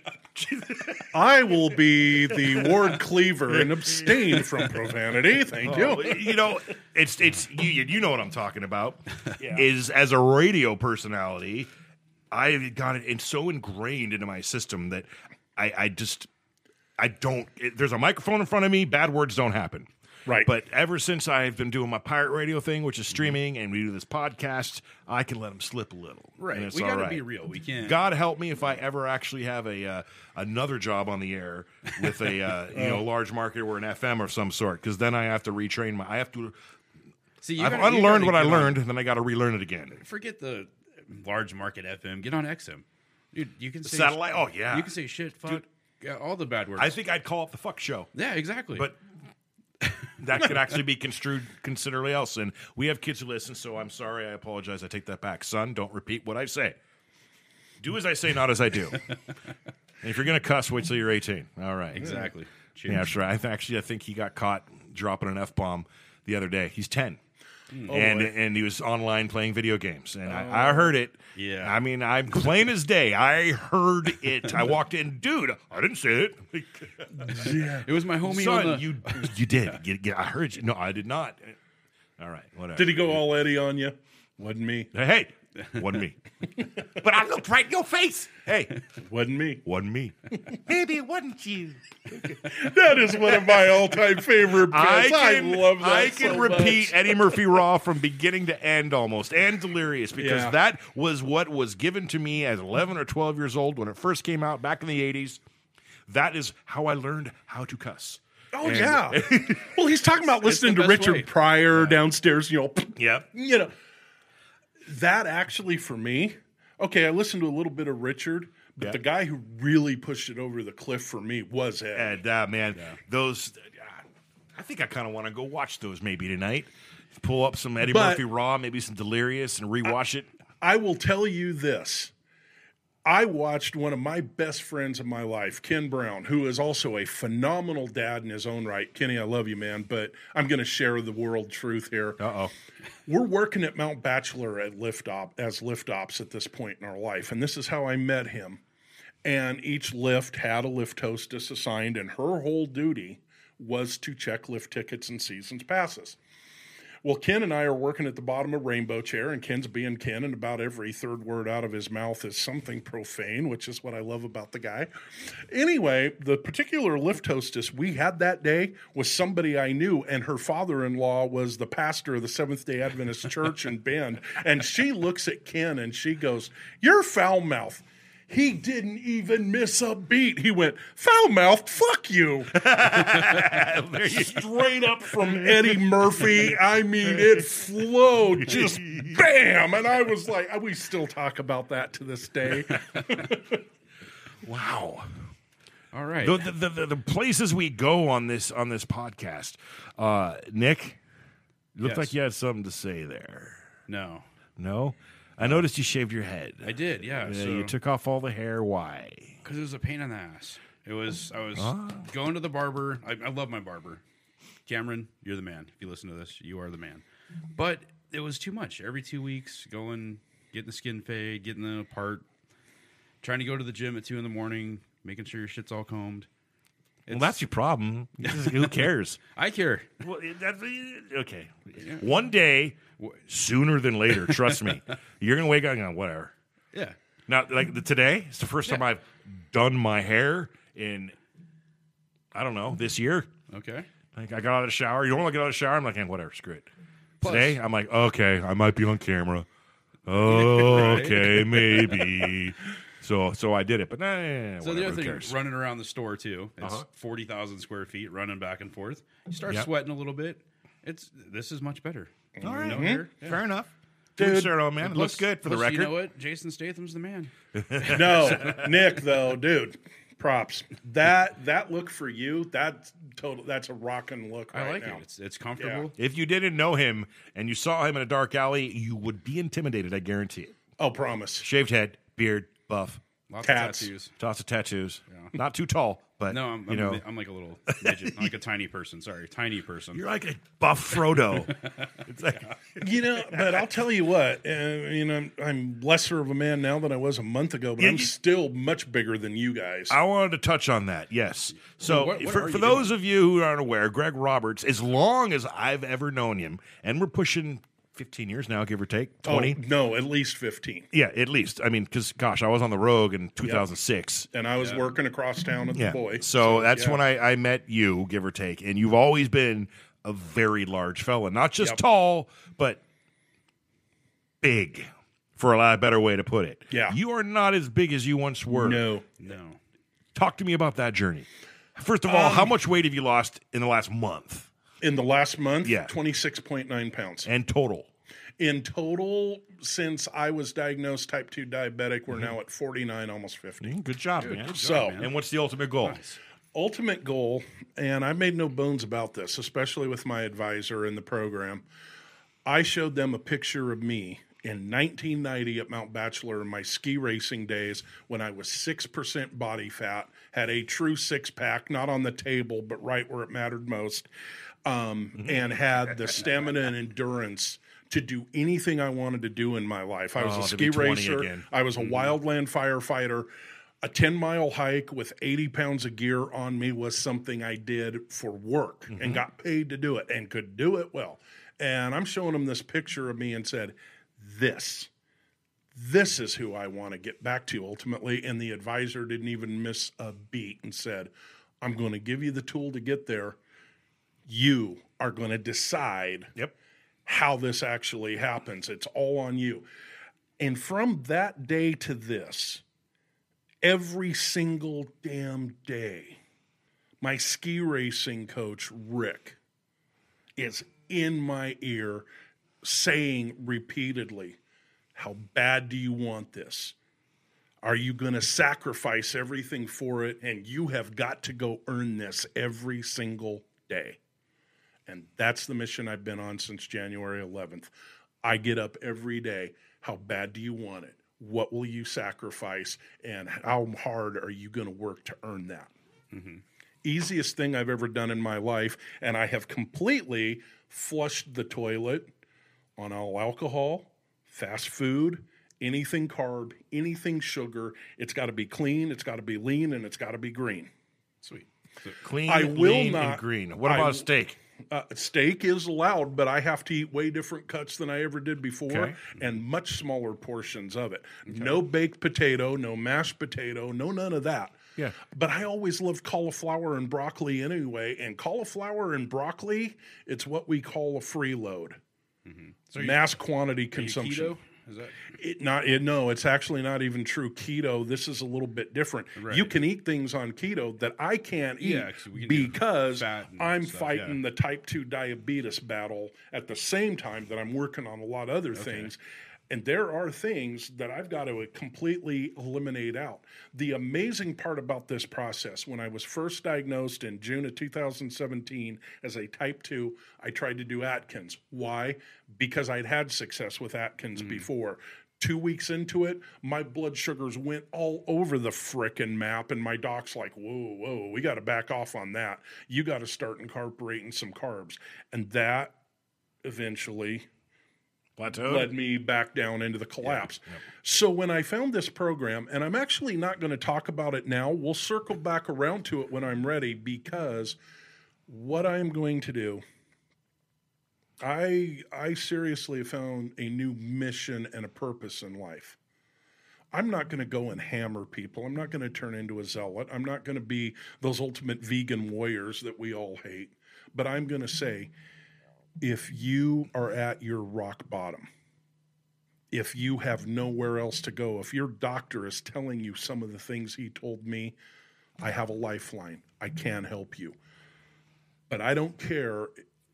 S8: I will be the Ward Cleaver and abstain from profanity. Thank
S7: Oh,
S8: you.
S7: you know, it's it's you, you know what I'm talking about. Is as a radio personality, I have got it it's so ingrained into my system that I, I just I don't. It, there's a microphone in front of me. Bad words don't happen.
S8: Right.
S7: But ever since I've been doing my pirate radio thing, which is streaming, and we do this podcast, I can let them slip a little.
S4: Right.
S7: And
S4: We got to be real. We can't.
S7: God help me if I ever actually have a uh, another job on the air with a uh, you know large market or an FM of some sort, because then I have to retrain my. I have to.
S4: See, you
S7: I've
S4: gotta-
S7: unlearned what I
S4: learned, on-
S7: learned, then I got to relearn it again.
S4: forget the large market FM. Get on XM. Dude, you can say
S7: Satellite? Oh, yeah.
S4: You can say shit, fuck, yeah, all the bad words.
S7: I think I'd call it the fuck show,
S4: yeah, exactly.
S7: but that could actually be construed considerably else. And we have kids who listen, so I'm sorry. I apologize. I take that back, son. Don't repeat what I say. Do as I say, not as I do. if you're gonna cuss, wait till you're 18. All right,
S4: Exactly. Cheers.
S7: Yeah, that's right. I th- actually, I think he got caught dropping an f bomb the other day. He's 10.
S4: Hmm.
S7: and
S8: boy.
S7: and he was online playing video games, and I, I heard it.
S4: Oh, Yeah.
S7: I mean, I'm plain as day. I heard it. I walked in, dude. I didn't say it.
S4: It was my homie
S7: Son,
S4: on the.
S7: you you did. You- you- I heard you. No, I did not. All right, whatever.
S8: Did he go all Eddie on you? Wasn't me.
S7: Hey, wasn't me. but I looked right in your face. Hey,
S8: Wasn't me.
S7: wasn't me. Maybe it wasn't you.
S8: That is one of my all-time favorite bits.
S7: I
S8: I,
S7: can,
S8: love that.
S7: I can
S8: so
S7: repeat
S8: much.
S7: Eddie Murphy Raw from beginning to end almost, and Delirious, because
S8: Yeah.
S7: that was what was given to me as 11 or 12 years old when it first came out back in the 80s. That is how I learned how to cuss.
S8: Oh yeah. well, he's talking about listening to Richard
S4: way.
S8: Pryor downstairs. You know.
S7: Yep.
S8: You know. That actually for me. Okay, I listened to a little bit of Richard, but
S7: Yeah.
S8: the guy who really pushed it over the cliff for me was Ed.
S7: And uh, man, those. I think I kind of want to go watch those maybe tonight. Pull up some Eddie
S8: But-
S7: Murphy Raw, maybe some Delirious, and rewatch it.
S8: I will tell you this. I watched one of my best friends of my life, Ken Brown, who is also a phenomenal dad in his own right. Kenny, I love you, man, but I'm going to share the world truth here.
S7: Uh oh.
S8: We're working at Mount Bachelor at lift op as lift ops at this point in our life, and this is how I met him. And each lift had a lift hostess assigned, and her whole duty was to check lift tickets and seasons passes. Well, Ken and I are working at the bottom of Rainbow Chair, and Ken's being Ken, and about every third word out of his mouth is something profane, which is what I love about the guy. Anyway, the particular lift hostess we had that day was somebody I knew, and her father in law was the pastor of the Seventh day Adventist Church in Bend. And she looks at Ken and she goes, You're foul mouth. He didn't even miss a beat. He went, foul mouthed, fuck you. Straight up from Eddie Murphy. I mean, it flowed just bam. And I was like, we still talk about that to this day.
S7: Wow.
S4: All right.
S7: The, the, the, the places we go on this on this podcast, uh, Nik, you looked
S4: Yes.
S7: like you had something to say there.
S4: no,
S7: No, I noticed you shaved your head.
S4: I did. Yeah.
S7: Yeah,
S4: so,
S7: you took off all the hair. Why?
S4: because it was a pain in the ass. It was. I was
S7: Ah.
S4: going to the barber. I, I love my barber, Cameron. You're the man. If you listen to this, you are the man. But it was too much. Every two weeks, going, getting the skin fade, getting the part, trying to go to the gym at two in the morning, making sure your shit's all combed.
S7: Well, that's your problem. Who cares?
S4: I care.
S7: well, that's okay. One day, sooner than later, trust me, you're gonna wake up and go, whatever.
S4: Yeah.
S7: Now, like the, today, it's the first time I've done my hair in, I don't know, this year.
S4: Okay.
S7: Like I got out of the shower. You don't want to get out of the shower. I'm like, eh, whatever, screw it. Today, I'm like, okay, I might be on camera. Oh, okay, maybe. So, so I did it, but nah,
S4: So
S7: whatever,
S4: the other thing,
S7: cares?
S4: running around the store too. It's
S7: Uh-huh.
S4: forty thousand square feet, running back and forth. You start
S7: Yep.
S4: sweating a little bit. It's this is much better.
S7: All right,
S4: No
S7: mhm.
S4: Yeah.
S7: fair enough. Dude, sure, oh man, it looks good for the
S4: plus,
S7: record.
S4: You know what? Jason Statham's the man.
S8: No, Nik, though, dude, props. That that look for you, that's total that's a rocking look right
S4: I like
S8: now.
S4: it. It's it's comfortable.
S7: If you didn't know him and you saw him in a dark alley, you would be intimidated. I guarantee it.
S8: Oh, promise.
S7: Shaved head, beard, buff,
S4: Lots
S8: Tats.
S4: of tattoos.
S7: lots of tattoos. Not too tall, but
S4: No, I'm,
S7: you
S4: I'm,
S7: know,
S4: a, I'm like a little midget, I'm like a tiny person. Sorry, tiny person.
S7: you're like a buff Frodo. it's like
S8: You know, but I'll tell you what. Uh, you know, I'm, I'm lesser of a man now than I was a month ago, but
S7: Yeah,
S8: I'm
S7: you-
S8: still much bigger than you guys.
S7: I wanted to touch on that. Yes. So
S4: What- what
S7: for, for
S4: you
S7: those of you who aren't aware, Greg Roberts, as long as I've ever known him, and we're pushing 15 years now, give or take, 20.
S8: Oh, no, at least 15.
S7: Yeah, at least. I mean, because gosh, I was on the Rogue in 2006.
S8: And I was working across town at
S7: Yeah.
S8: the boy.
S7: So, that's
S8: yeah.
S7: when I, I met you, give or take, and you've always been a very large fella, not just
S8: Yep.
S7: tall, but big, for a lot better way to put it.
S8: Yeah.
S7: you are not as big as you once were.
S8: No.
S4: no,
S7: Talk to me about that journey. First of all,
S8: Um,
S7: how much weight have you lost in the last month
S8: In the last month,
S7: Yeah.
S8: 26.9 pounds.
S7: and total?
S8: In total, since I was diagnosed type 2 diabetic,
S7: Mm-hmm.
S8: we're now at 49, almost 50.
S7: Good job, man.
S8: So,
S7: and what's the ultimate goal?
S8: ultimate goal, and I made no bones about this, especially with my advisor in the program. I showed them a picture of me in 1990 at Mount Bachelor in my ski racing days when I was 6% body fat, had a true six pack, not on the table, but right where it mattered most, um, and had the stamina and endurance to do anything I wanted to do in my life. I was
S7: Oh,
S8: a ski racer,
S7: again.
S8: I was a wildland firefighter. A 10 mile hike with 80 pounds of gear on me was something I did for work and got paid to do it and could do it well. And I'm showing him this picture of me and said, This, this is who I want to get back to ultimately. And the advisor didn't even miss a beat and said, I'm going to give you the tool to get there. You are going to decide
S7: Yep.
S8: how this actually happens. It's all on you. And from that day to this, every single damn day, my ski racing coach, Rick, is in my ear saying repeatedly, How bad do you want this? Are you going to sacrifice everything for it? And you have got to go earn this every single day. And that's the mission I've been on since January 11th. I get up every day. How bad do you want it? What will you sacrifice? And how hard are you going to work to earn that? Mm-hmm. Easiest thing I've ever done in my life. And I have completely flushed the toilet on all alcohol, fast food, anything carb, anything sugar. It's got to be clean, it's got to be lean, and it's got to be green.
S4: Sweet.
S7: Clean,
S8: I will
S7: lean,
S8: not-
S7: and green. What about steak?
S8: Uh, steak is allowed, but I have to eat way different cuts than I ever did before
S7: Okay.
S8: and much smaller portions of it. No baked potato, no mashed potato, no none of that.
S7: Yeah.
S8: But I always loved cauliflower and broccoli anyway. And cauliflower and broccoli, it's what we call a freeload.
S4: So you-
S8: Mass quantity
S4: you
S8: consumption.
S4: Is that
S8: It not it, no, it's actually not even true keto. This is a little bit different.
S4: Right.
S8: You can eat things on keto that I can't eat
S4: Yeah, can
S8: because I'm
S4: stuff,
S8: fighting
S4: yeah.
S8: the type 2 diabetes battle at the same time that I'm working on a lot of other things. And there are things that I've got to completely eliminate out. The amazing part about this process, when I was first diagnosed in June of 2017 as a type 2, I tried to do Atkins. Why? Because I'd had success with Atkins mm. before. Two weeks into it, my blood sugars went all over the frickin' map, and my doc's like, whoa, whoa, we got to back off on that. You got to start incorporating some carbs. And that eventually
S7: Plateau.
S8: led me back down into the collapse. So when I found this program, and I'm actually not going to talk about it now, we'll circle back around to it when I'm ready because what I'm going to do, I I seriously found a new mission and a purpose in life. I'm not going to go and hammer people. I'm not going to turn into a zealot. I'm not going to be those ultimate vegan warriors that we all hate. But I'm going to say, if you are at your rock bottom, if you have nowhere else to go, if your doctor is telling you some of the things he told me, I have a lifeline. I can help you. But I don't care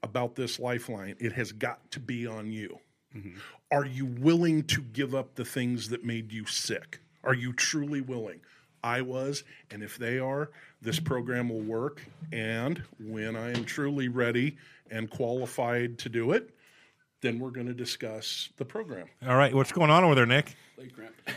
S8: about this lifeline. It has got to be on you. Mm-hmm. Are you willing to give up the things that made you sick? Are you truly willing? I was, and if they are, this program will work. And when I am truly ready and qualified to do it, then we're going to discuss the program.
S7: All right, what's going on over there, Nik?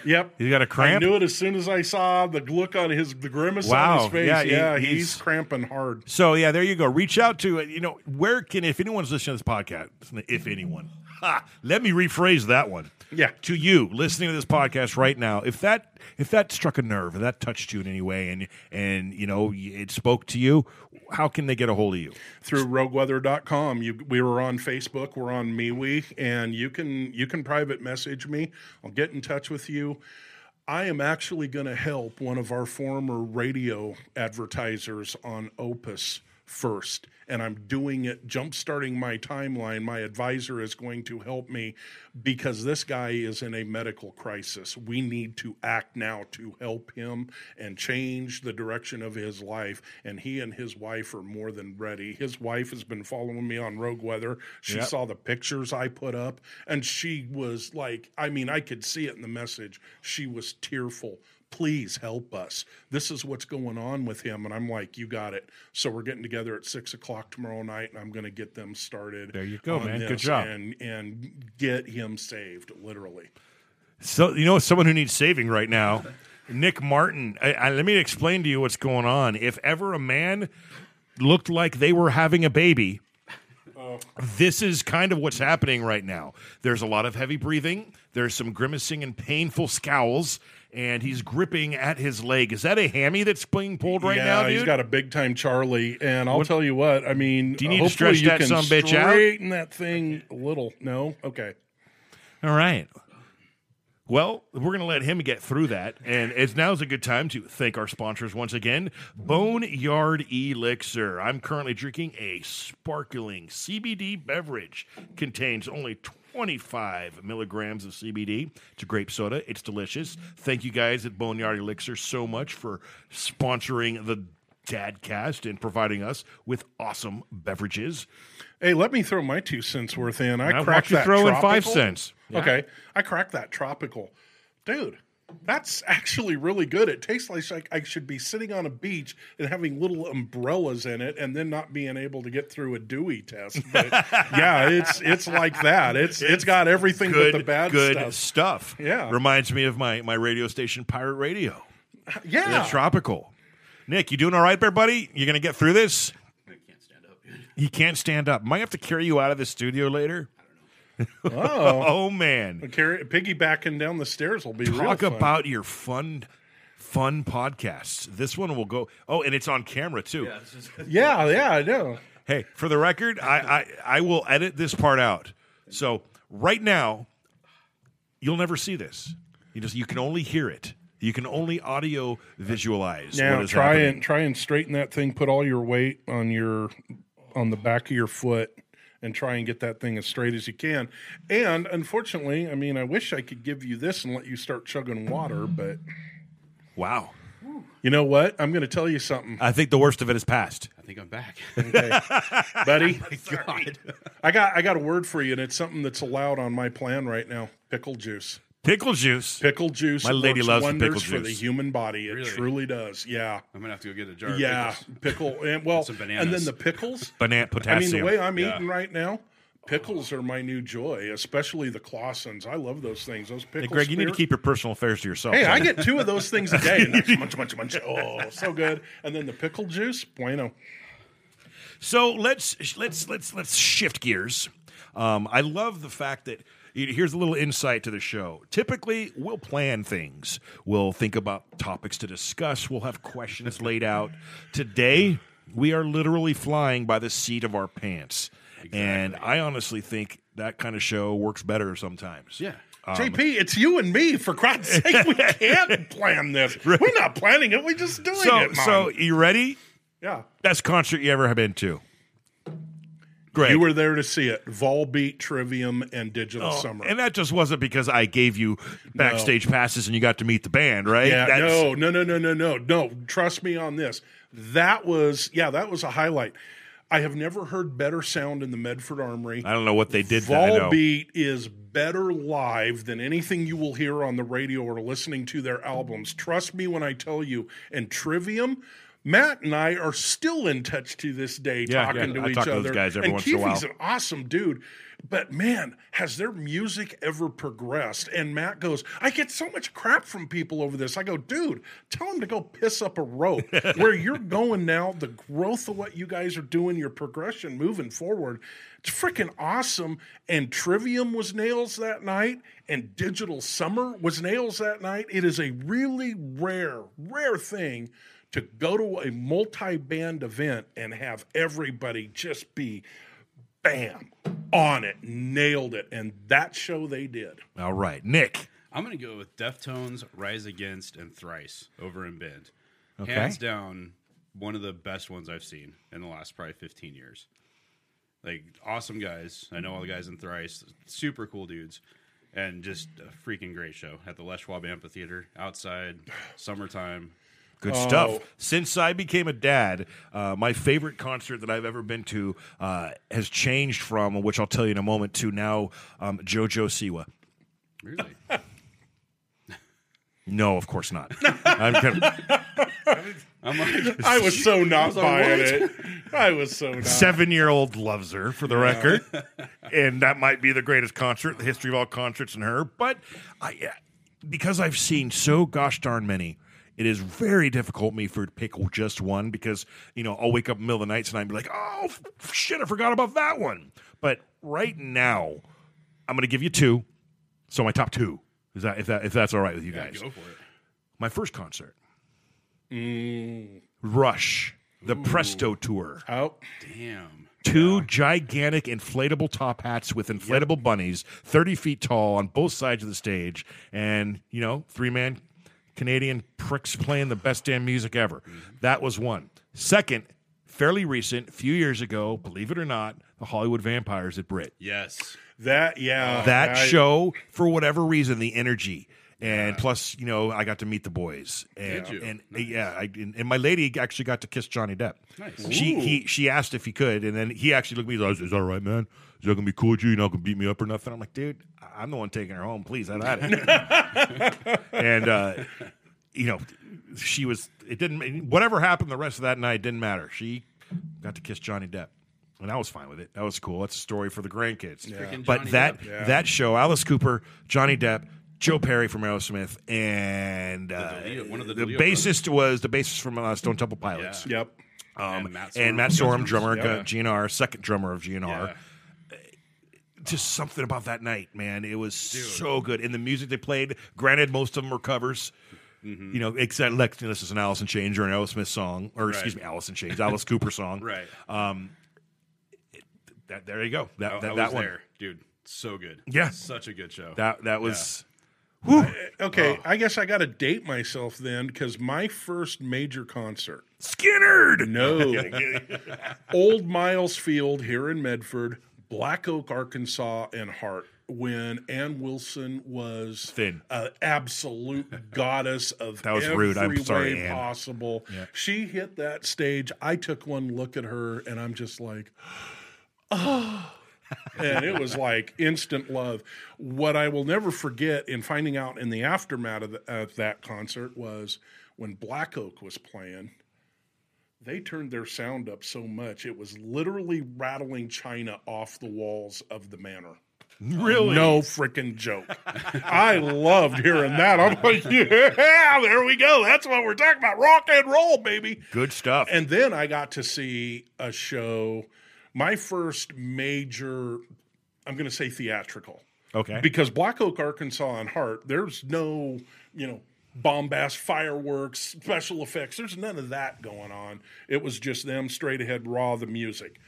S8: Yep.
S7: You got a
S8: I
S7: cramp?
S8: I knew it as soon as I saw the look on his, the grimace
S7: Wow.
S8: on his face.
S7: Yeah,
S8: Yeah,
S7: he-
S8: he's,
S7: he's-
S8: cramping hard.
S7: So yeah, there you go. Reach out to it. you know where can if anyone's listening to this podcast, if anyone, ha, let me rephrase that one.
S8: Yeah.
S7: to you listening to this podcast right now, if that if that struck a nerve, if that touched you in any way, and and you know it spoke to you, how can they get a hold of you?
S8: through rogueweather.com. You, we were on Facebook, we're on MeWe, and you can you can private message me. I'll get in touch with you. I am actually going to help one of our former radio advertisers on Opus first, and I'm doing it jump-starting my timeline. My advisor is going to help me because this guy is in a medical crisis. We need to act now to help him and change the direction of his life. And he and his wife are more than ready. His wife has been following me on Rogue Weather. She
S7: Yep.
S8: saw the pictures I put up, and she was like, I mean, I could see it in the message. She was tearful. Please help us. This is what's going on with him. And I'm like, you got it. So we're getting together at six o'clock tomorrow night, and I'm going to get them started.
S7: There you go, man. Good job.
S8: And and get him saved, literally.
S7: So you know someone who needs saving right now, Nik Martin. I, I, let me explain to you what's going on. If ever a man looked like they were having a baby, this is kind of what's happening right now. There's a lot of heavy breathing. There's some grimacing and painful scowls, and he's gripping at his leg. Is that a hammy that's being pulled right
S8: yeah,
S7: now, dude?
S8: he's got a big time Charlie, and I'll tell you what. I mean,
S7: Do you need to stretch that
S8: can
S7: sumbitch out?
S8: straighten that thing a little. No, okay.
S7: All right. Well, we're going to let him get through that. And it's now's a good time to thank our sponsors once again Boneyard Elixir. I'm currently drinking a sparkling CBD beverage. Contains only 25 milligrams of CBD. It's a grape soda. It's delicious. Thank you guys at Boneyard Elixir so much for sponsoring the Dadcast and providing us with awesome beverages.
S8: Hey, let me throw my two cents worth in. I
S7: Now,
S8: cracked that
S7: throw in five
S8: tropical.
S7: cents?
S8: Okay, I cracked that tropical, dude. That's actually really good. It tastes like like I should be sitting on a beach and having little umbrellas in it, and then not being able to get through a DUI test. But yeah, it's it's like that. It's it's got everything
S7: good,
S8: but the bad
S7: good
S8: stuff.
S7: stuff.
S8: Yeah.
S7: reminds me of my my radio station, Pirate Radio.
S8: Yeah,
S7: It's tropical. Nik, you doing all right there, buddy? You're gonna get through this?
S4: I can't stand up.
S7: You can't stand up. Might have to carry you out of the studio later.
S8: Oh,
S7: Oh man,
S8: carry, piggybacking down the stairs will be real
S7: talk
S8: fun.
S7: about your fun, fun podcasts. This one will go. Oh, and it's on camera too.
S8: Yeah, yeah, I know.
S7: Hey, for the record, I, I I will edit this part out. So right now, you'll never see this. You just you can only hear it. You can only audio visualize.
S8: Now
S7: what is
S8: try
S7: happening.
S8: and try and straighten that thing. Put all your weight on your on the back of your foot, and try and get that thing as straight as you can. And unfortunately, I mean, I wish I could give you this and let you start chugging water, but
S7: Wow.
S8: you know what? I'm going to tell you something,
S7: I think the worst of it is past.
S4: I think I'm back.
S8: buddy.
S4: God.
S8: I got I got a word for you, and it's something that's allowed on my plan right now. Pickle juice.
S7: Pickle juice.
S8: Pickle juice.
S7: My lady
S8: works
S7: loves the
S8: wonders
S7: pickle
S8: for the human body. It
S4: Really?
S8: truly does. Yeah.
S4: I'm gonna have to go get a jar. Of
S8: Yeah,
S4: pickles.
S8: pickle and well,
S4: Some bananas.
S8: and then the pickles.
S7: Banana
S8: I mean,
S7: potassium.
S8: the way I'm
S4: Yeah.
S8: eating right now, pickles are my new joy, especially the Claussens. I love those things. Those pickles.
S7: Hey, Greg, you need to keep your personal affairs to yourself.
S8: Hey, I get two of those things a day. And that's munch, munch, munch. Oh, so good. And then the pickle juice, bueno.
S7: So let's let's let's let's shift gears. Um, I love the fact that here's a little insight to the show. Typically, we'll plan things. We'll think about topics to discuss. We'll have questions laid out. Today, we are literally flying by the seat of our pants, and I honestly think that kind of show works better sometimes.
S4: Yeah.
S8: Um, JP, it's you and me. For Christ's sake, we can't plan this. We're not planning it. We're just doing
S7: So,
S8: it. Mom.
S7: so you ready?
S8: yeah.
S7: Best concert you ever have been to? Greg.
S8: You were there to see it. Volbeat, Trivium, and Digital
S7: Oh,
S8: Summer.
S7: And that just wasn't because I gave you backstage passes and you got to meet the band, right?
S8: Yeah,
S7: That's-
S8: no, no, no, no, no, no, no. Trust me on this. That was, yeah, that was a highlight. I have never heard better sound in the Medford Armory.
S7: I don't know what they did. That, I know.
S8: Volbeat is better live than anything you will hear on the radio or listening to their albums. Trust me when I tell you. And Trivium, Matt and I are still in touch to this day,
S7: Yeah,
S8: talking
S7: yeah,
S8: to
S7: I
S8: each
S7: talk to
S8: other.
S7: those guys every
S8: and
S7: once in a while.
S8: an awesome dude. But man, has their music ever progressed? And Matt goes, I get so much crap from people over this. I go, dude, tell them to go piss up a rope. Where you're going now, the growth of what you guys are doing, your progression moving forward, it's freaking awesome. And Trivium was nails that night, and Digital Summer was nails that night. It is a really rare, rare thing to go to a multi-band event and have everybody just be bam on it nailed it and that show they did
S7: All right, Nick.
S4: I'm gonna go with Deftones, Rise Against, and Thrice over in Bend.
S7: Okay.
S4: Hands down, one of the best ones I've seen in the last probably 15 years. Like awesome guys. I know all the guys in Thrice, super cool dudes, and just a freaking great show at the Les Schwab Amphitheater outside, summertime.
S7: Good
S8: Oh.
S7: stuff. Since I became a dad, uh, my favorite concert that I've ever been to uh, has changed from, which I'll tell you in a moment, to now um, JoJo Siwa.
S4: Really?
S7: No, of course not. I'm kind of,
S4: I'm like,
S8: I was so not
S4: like,
S8: buying
S4: what?
S8: it. I was so not.
S7: seven year old loves her for the record, and that might be the greatest concert in the history of all concerts in her. But I, because I've seen so gosh darn many, it is very difficult me for to pick just one because you know I'll wake up in the middle of the night tonight and be like, oh f- shit, I forgot about that one. But right now, I'm going to give you two. So my top two is that if that if that's all right with you guys.
S4: go for it.
S7: My first concert, mm. Rush, the Presto tour
S8: Oh,
S4: Damn.
S7: two gigantic inflatable top hats with inflatable bunnies, 30 feet tall on both sides of the stage, and, you know, three man Canadian pricks playing the best damn music ever. That was one. Second, fairly recent, a few years ago, believe it or not, the Hollywood Vampires at Britt.
S4: Yes.
S8: that yeah.
S7: That
S8: I-
S7: show, for whatever reason, the energy. And plus, you know, I got to meet the boys, and,
S4: Did you?
S7: and yeah, I, and, and my lady actually got to kiss Johnny Depp.
S4: Nice.
S7: She he she asked if he could, and then he actually looked at me. He's like, "Is that all right, man? Is that gonna be cool with you? You're not gonna beat me up or nothing?" I'm like, "Dude, I'm the one taking her home. Please, have at it." and uh, you know, she was. It didn't. Whatever happened the rest of that night didn't matter. She got to kiss Johnny Depp. And I was fine with it. That was cool. That's a story for the grandkids.
S4: Freaking
S7: But
S4: Johnny
S7: that
S4: Depp.
S7: that show, Alice Cooper, Johnny Depp, Joe Perry from Aerosmith, and uh,
S4: DeLeo- one of the
S7: the
S4: DeLeo
S7: bassist was the bassist from uh, Stone Temple Pilots.
S8: Yep.
S7: Um,
S4: And Matt
S7: and
S4: Sorum
S7: Matt Sorum, drummer
S4: N'
S7: of GNR, second drummer of GNR.
S4: Yeah.
S7: Just something about that night, man. It was so good. And the music they played, granted, most of them were covers.
S4: Mm-hmm.
S7: You know, except like, this is an Alice in Chains or an Aerosmith song, or excuse me,
S4: Right.
S7: Alice in Chains, Alice Cooper song.
S4: Right.
S7: Um, That, there you go. That
S4: I,
S7: that,
S4: I
S7: that one.
S4: there, dude. So good.
S7: Yeah.
S4: Such a good show.
S7: That that was.
S8: Okay, I guess I got to date myself then because my first major concert.
S7: Skynyrd.
S8: No. Old Miles Field here in Medford, Black Oak, Arkansas, and Heart. When Ann Wilson was
S7: Thin.
S8: an absolute goddess of
S7: That was
S8: every
S7: rude. I'm sorry,
S8: way
S7: Ann.
S8: possible. She hit that stage. I took one look at her, and I'm just like, oh. And it was like instant love. What I will never forget in finding out in the aftermath of, the, of that concert was when Black Oak was playing they turned their sound up so much it was literally rattling china off the walls of the manor.
S7: Really?
S8: No freaking joke. I loved hearing that. I'm like, yeah, there we go. That's what we're talking about. Rock and roll, baby.
S7: Good stuff.
S8: And then I got to see a show, my first major, I'm going to say theatrical.
S7: okay.
S8: Because Black Oak, Arkansas, and Heart, there's no, you know, bombast, fireworks, special effects. There's none of that going on. It was just them straight ahead, raw, the music.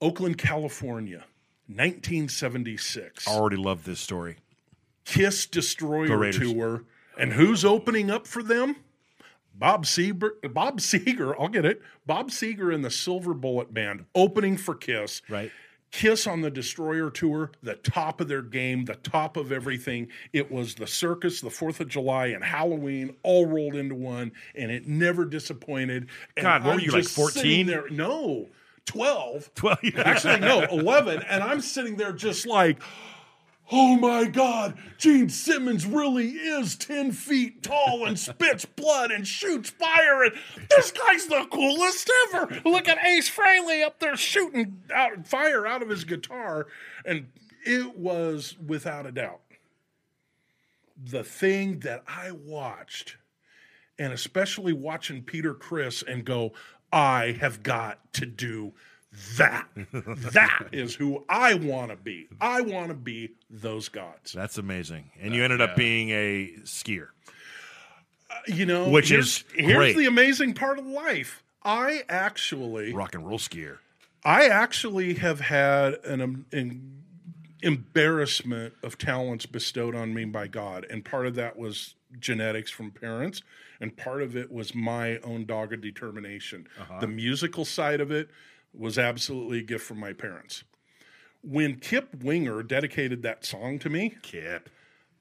S8: Oakland, California, 1976.
S7: I Already love this story.
S8: Kiss Destroyer tour. And who's opening up for them? Bob Seger, Bob Seger, I'll get it. Bob Seger and the Silver Bullet Band opening for Kiss.
S7: Right.
S8: Kiss on the Destroyer tour, the top of their game, the top of everything. It was the circus, the Fourth of July, and Halloween all rolled into one, and it never disappointed. And
S7: God, what were you, like, 14?
S8: There, no, twelve.
S7: Well,
S8: Actually, no, 11. And I'm sitting there just like, oh my God, Gene Simmons really is 10 feet tall and spits blood and shoots fire. And this guy's the coolest ever. Look at Ace Frehley up there shooting out fire out of his guitar. And it was without a doubt the thing that I watched and especially watching Peter Criss and go, I have got to do that. that is who I want to be. I want to be those gods.
S7: That's amazing. And you ended up being a skier.
S8: You know,
S7: Which
S8: here's,
S7: is
S8: here's
S7: great.
S8: the amazing part of life. I actually,
S7: Rock and roll skier.
S8: I actually have had an, um, an embarrassment of talents bestowed on me by God, and part of that was genetics from parents, and part of it was my own dogged determination. The musical side of it was absolutely a gift from my parents. When Kip Winger dedicated that song to me,
S7: Kip.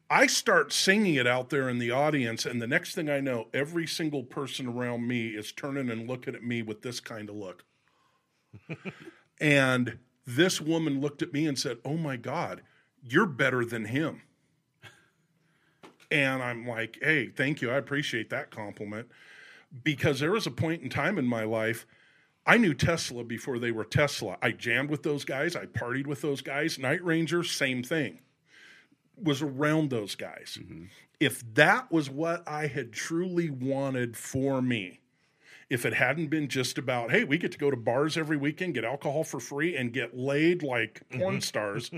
S8: I start singing it out there in the audience, and the next thing I know, every single person around me is turning and looking at me with this kind of look. and this woman looked at me and said, Oh my God, you're better than him. And I'm like, hey, thank you. I appreciate that compliment. Because there was a point in time in my life, I knew Tesla before they were Tesla. I jammed with those guys, I partied with those guys. Night Ranger, same thing. Was around those guys. Mm-hmm. If that was what I had truly wanted for me, if it hadn't been just about, hey, we get to go to bars every weekend, get alcohol for free, and get laid like mm-hmm. porn stars,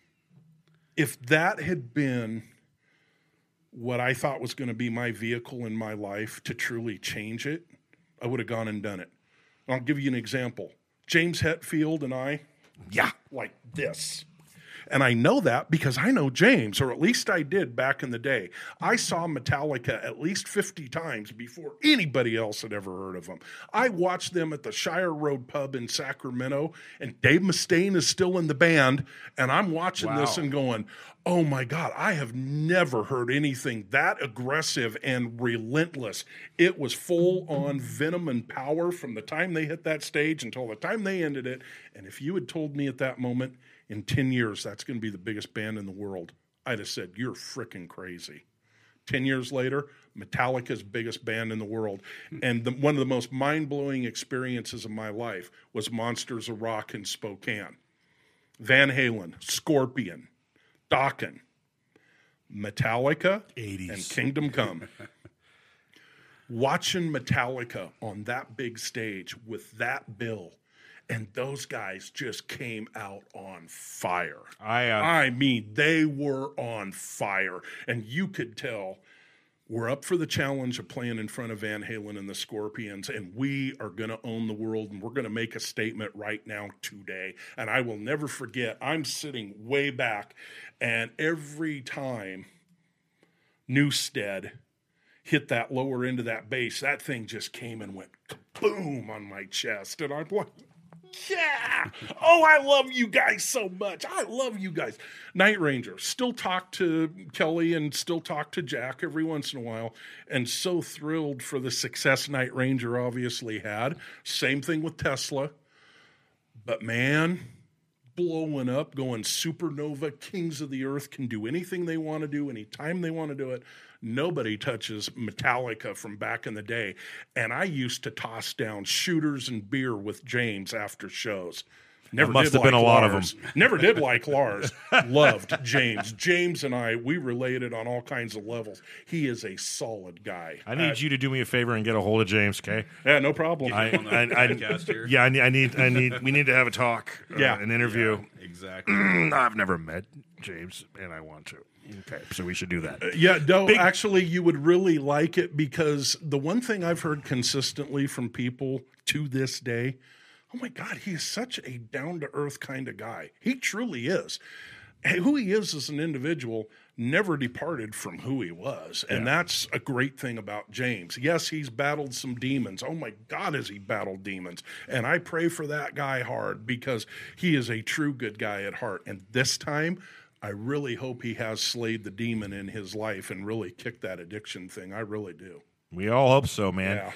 S8: if that had been what I thought was going to be my vehicle in my life to truly change it, I would have gone and done it. I'll give you an example. James Hetfield and I, yeah, like this. And I know that because I know James, or at least I did back in the day. I saw Metallica at least 50 times before anybody else had ever heard of them. I watched them at the Shire Road Pub in Sacramento, and Dave Mustaine is still in the band. And I'm watching this and going, oh my God, I have never heard anything that aggressive and relentless. It was full on venom and power from the time they hit that stage until the time they ended it. And if you had told me at that moment, in 10 years, that's going to be the biggest band in the world, I'd have said, You're freaking crazy. 10 years later, Metallica's biggest band in the world. Hmm. And the, one of the most mind blowing experiences of my life was Monsters of Rock in Spokane. Van Halen, Scorpion, Dokken, Metallica,
S7: 80s.
S8: and Kingdom Come. Watching Metallica on that big stage with that bill, and those guys just came out on fire.
S7: I, uh,
S8: I mean, they were on fire, and you could tell we're up for the challenge of playing in front of Van Halen and the Scorpions, and we are going to own the world, and we're going to make a statement right now today. And I will never forget, I'm sitting way back, and every time Newsted hit that lower end of that bass, that thing just came and went boom on my chest, and I'm like, yeah. Oh, I love you guys so much. I love you guys. Night Ranger. Still talk to Kelly and still talk to Jack every once in a while. And so thrilled for the success Night Ranger obviously had. Same thing with Tesla. But man, blowing up, going supernova, kings of the earth can do anything they want to do, anytime they want to do it. Nobody touches Metallica from back in the day. And I used to toss down shooters and beer with James after shows. Never
S7: must
S8: did
S7: have been
S8: like
S7: a lot of
S8: them. Never did like Lars. Loved James. James and I, we related on all kinds of levels. He is a solid guy.
S7: I need you to do me a favor and get a hold of James, okay?
S8: Yeah, no problem.
S7: I, I, I,
S4: here.
S7: yeah, I need, I need, I need, we need to have a talk, uh,
S8: Yeah.
S7: an interview.
S4: Exactly.
S7: I've never met James, and I want to. Okay, so we should do that.
S8: Yeah, no, actually, you would really like it because the one thing I've heard consistently from people to this day, oh my God, he is such a down to earth kind of guy. He truly is. Who he is as an individual never departed from who he was. And that's a great thing about James. Yes, he's battled some demons. Oh my God, has he battled demons? And I pray for that guy hard because he is a true good guy at heart. And this time, I really hope he has slayed the demon in his life and really kicked that addiction thing. I really do.
S7: We all hope so, man.
S8: Yeah.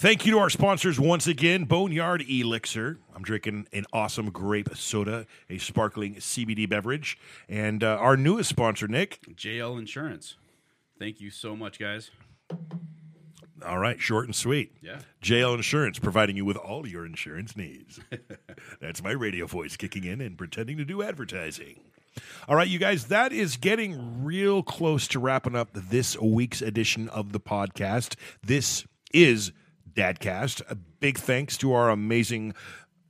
S7: Thank you to our sponsors once again, Boneyard Elixir. I'm drinking an awesome grape soda, a sparkling CBD beverage, and uh, our newest sponsor, Nik.
S4: JL Insurance. Thank you so much, guys.
S7: All right, short and sweet.
S4: Yeah.
S7: JL Insurance, providing you with all your insurance needs. That's my radio voice kicking in and pretending to do advertising. All right, you guys, that is getting real close to wrapping up this week's edition of the podcast. This is Dadcast. A big thanks to our amazing,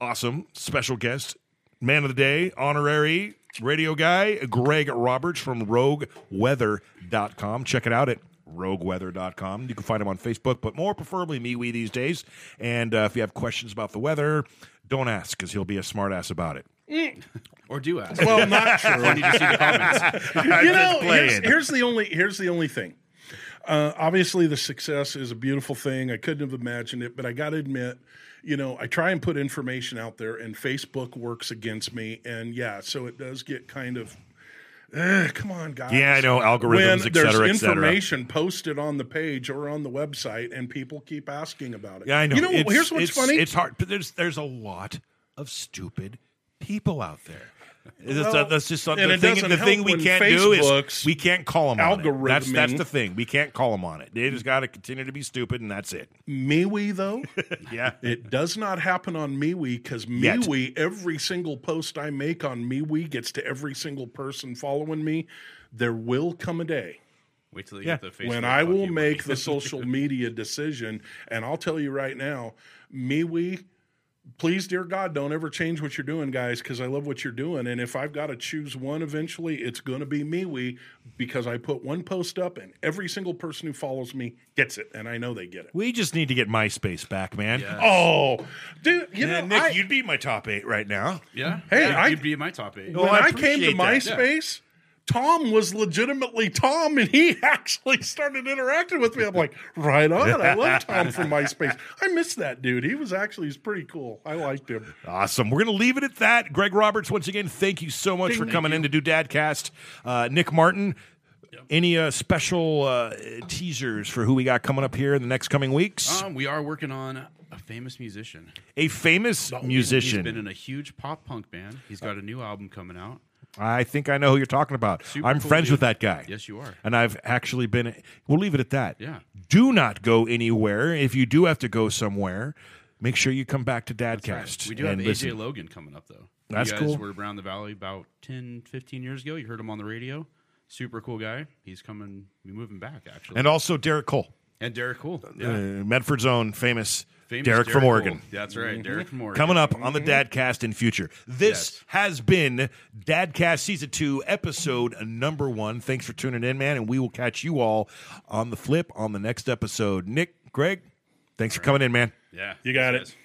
S7: awesome special guest, man of the day, honorary radio guy, Greg Roberts from rogueweather.com. Check it out at rogueweather.com. You can find him on Facebook, but more preferably MeWe these days. And uh, if you have questions about the weather, don't ask because he'll be a smartass about it.
S4: Or do ask.
S8: Well, not sure.
S4: I need to see the comments.
S8: you know, here's, here's the only here's the only thing. Uh, obviously, the success is a beautiful thing. I couldn't have imagined it, but I got to admit, you know, I try and put information out there, and Facebook works against me. And yeah, so it does get kind of. eh, come on, guys.
S7: Yeah, I know, algorithms,
S8: when
S7: et
S8: there's information posted on the page or on the website, and people keep asking about it.
S7: Yeah, I know.
S8: You know,
S7: It's-
S8: here's what's
S7: it's-
S8: funny.
S7: It's hard, but there's there's a lot of stupid people out there. That's-
S8: Well,
S7: that's just something. The thing, the thing we can't do is we can't call them on it. That's that's the thing. We can't call them on it. They just got to continue to be stupid, and that's it.
S8: MeWe though,
S7: Yeah.
S8: it does not happen on MeWe because
S7: Yet.
S8: MeWe, every single post I make on MeWe gets to every single person following me. There will come a day
S4: Wait till they
S7: Yeah.
S4: get the Facebook.
S8: when I will make
S4: money.
S8: the social media decision, and I'll tell you right now, MeWe. Please, dear God, don't ever change what you're doing, guys, because I love what you're doing. And if I've got to choose one eventually, it's going to be MeWe because I put one post up and every single person who follows me gets it. And I know they get it.
S7: We just need to get MySpace back, man.
S8: Oh, dude, you know,
S7: Yeah, Nik,
S8: I,
S7: you'd be my top eight right now.
S4: yeah.
S8: Hey,
S4: yeah,
S8: I-
S4: you'd be my top eight.
S7: Well,
S8: when
S7: I
S8: I, came to
S7: MySpace, that.
S8: MySpace, Tom was legitimately Tom, and he actually started interacting with me. I'm like, right on. I love Tom from MySpace. I miss that dude. He was actually he's pretty cool. I liked him.
S7: Awesome. We're going to leave it at that. Greg Roberts, once again, thank you so much for coming in to do Dadcast. Uh, Nik Martin, any uh, special uh, teasers for who we got coming up here in the next coming weeks?
S4: Um, we are working on a famous musician.
S7: a famous musician.
S4: He's been in a huge pop punk band. He's got a new album coming out.
S7: I think I know who you're talking about.
S4: Super
S7: I'm
S4: cool
S7: friends
S4: dude.
S7: with that guy.
S4: Yes, you are.
S7: And I've actually been. We'll leave it at that.
S4: Yeah.
S7: Do not go anywhere. If you do have to go somewhere, make sure you come back to Dadcast.
S4: We do have AJ
S7: listen.
S4: Logan coming up though.
S7: That's
S4: you guys
S7: cool.
S4: were around the valley about 10, 15 years ago. You heard him on the radio. Super cool guy. He's coming, be moving back actually.
S7: And also Derek Cole,
S4: And Derek Cool.
S7: uh, Medford's own famous,
S4: Famous
S7: Derek, from
S4: Cole.
S7: Oregon.
S4: That's right. Mm-hmm. Derek from Oregon.
S7: Coming up on the mm-hmm. Dadcast in future. This
S4: Yes.
S7: has been Dadcast Season 2, Episode number one. Thanks for tuning in, man, and we will catch you all on the flip on the next episode. Nik, Greg, thanks for coming in, man.
S4: Yeah.
S8: You got
S4: Thanks,
S8: it.
S4: guys.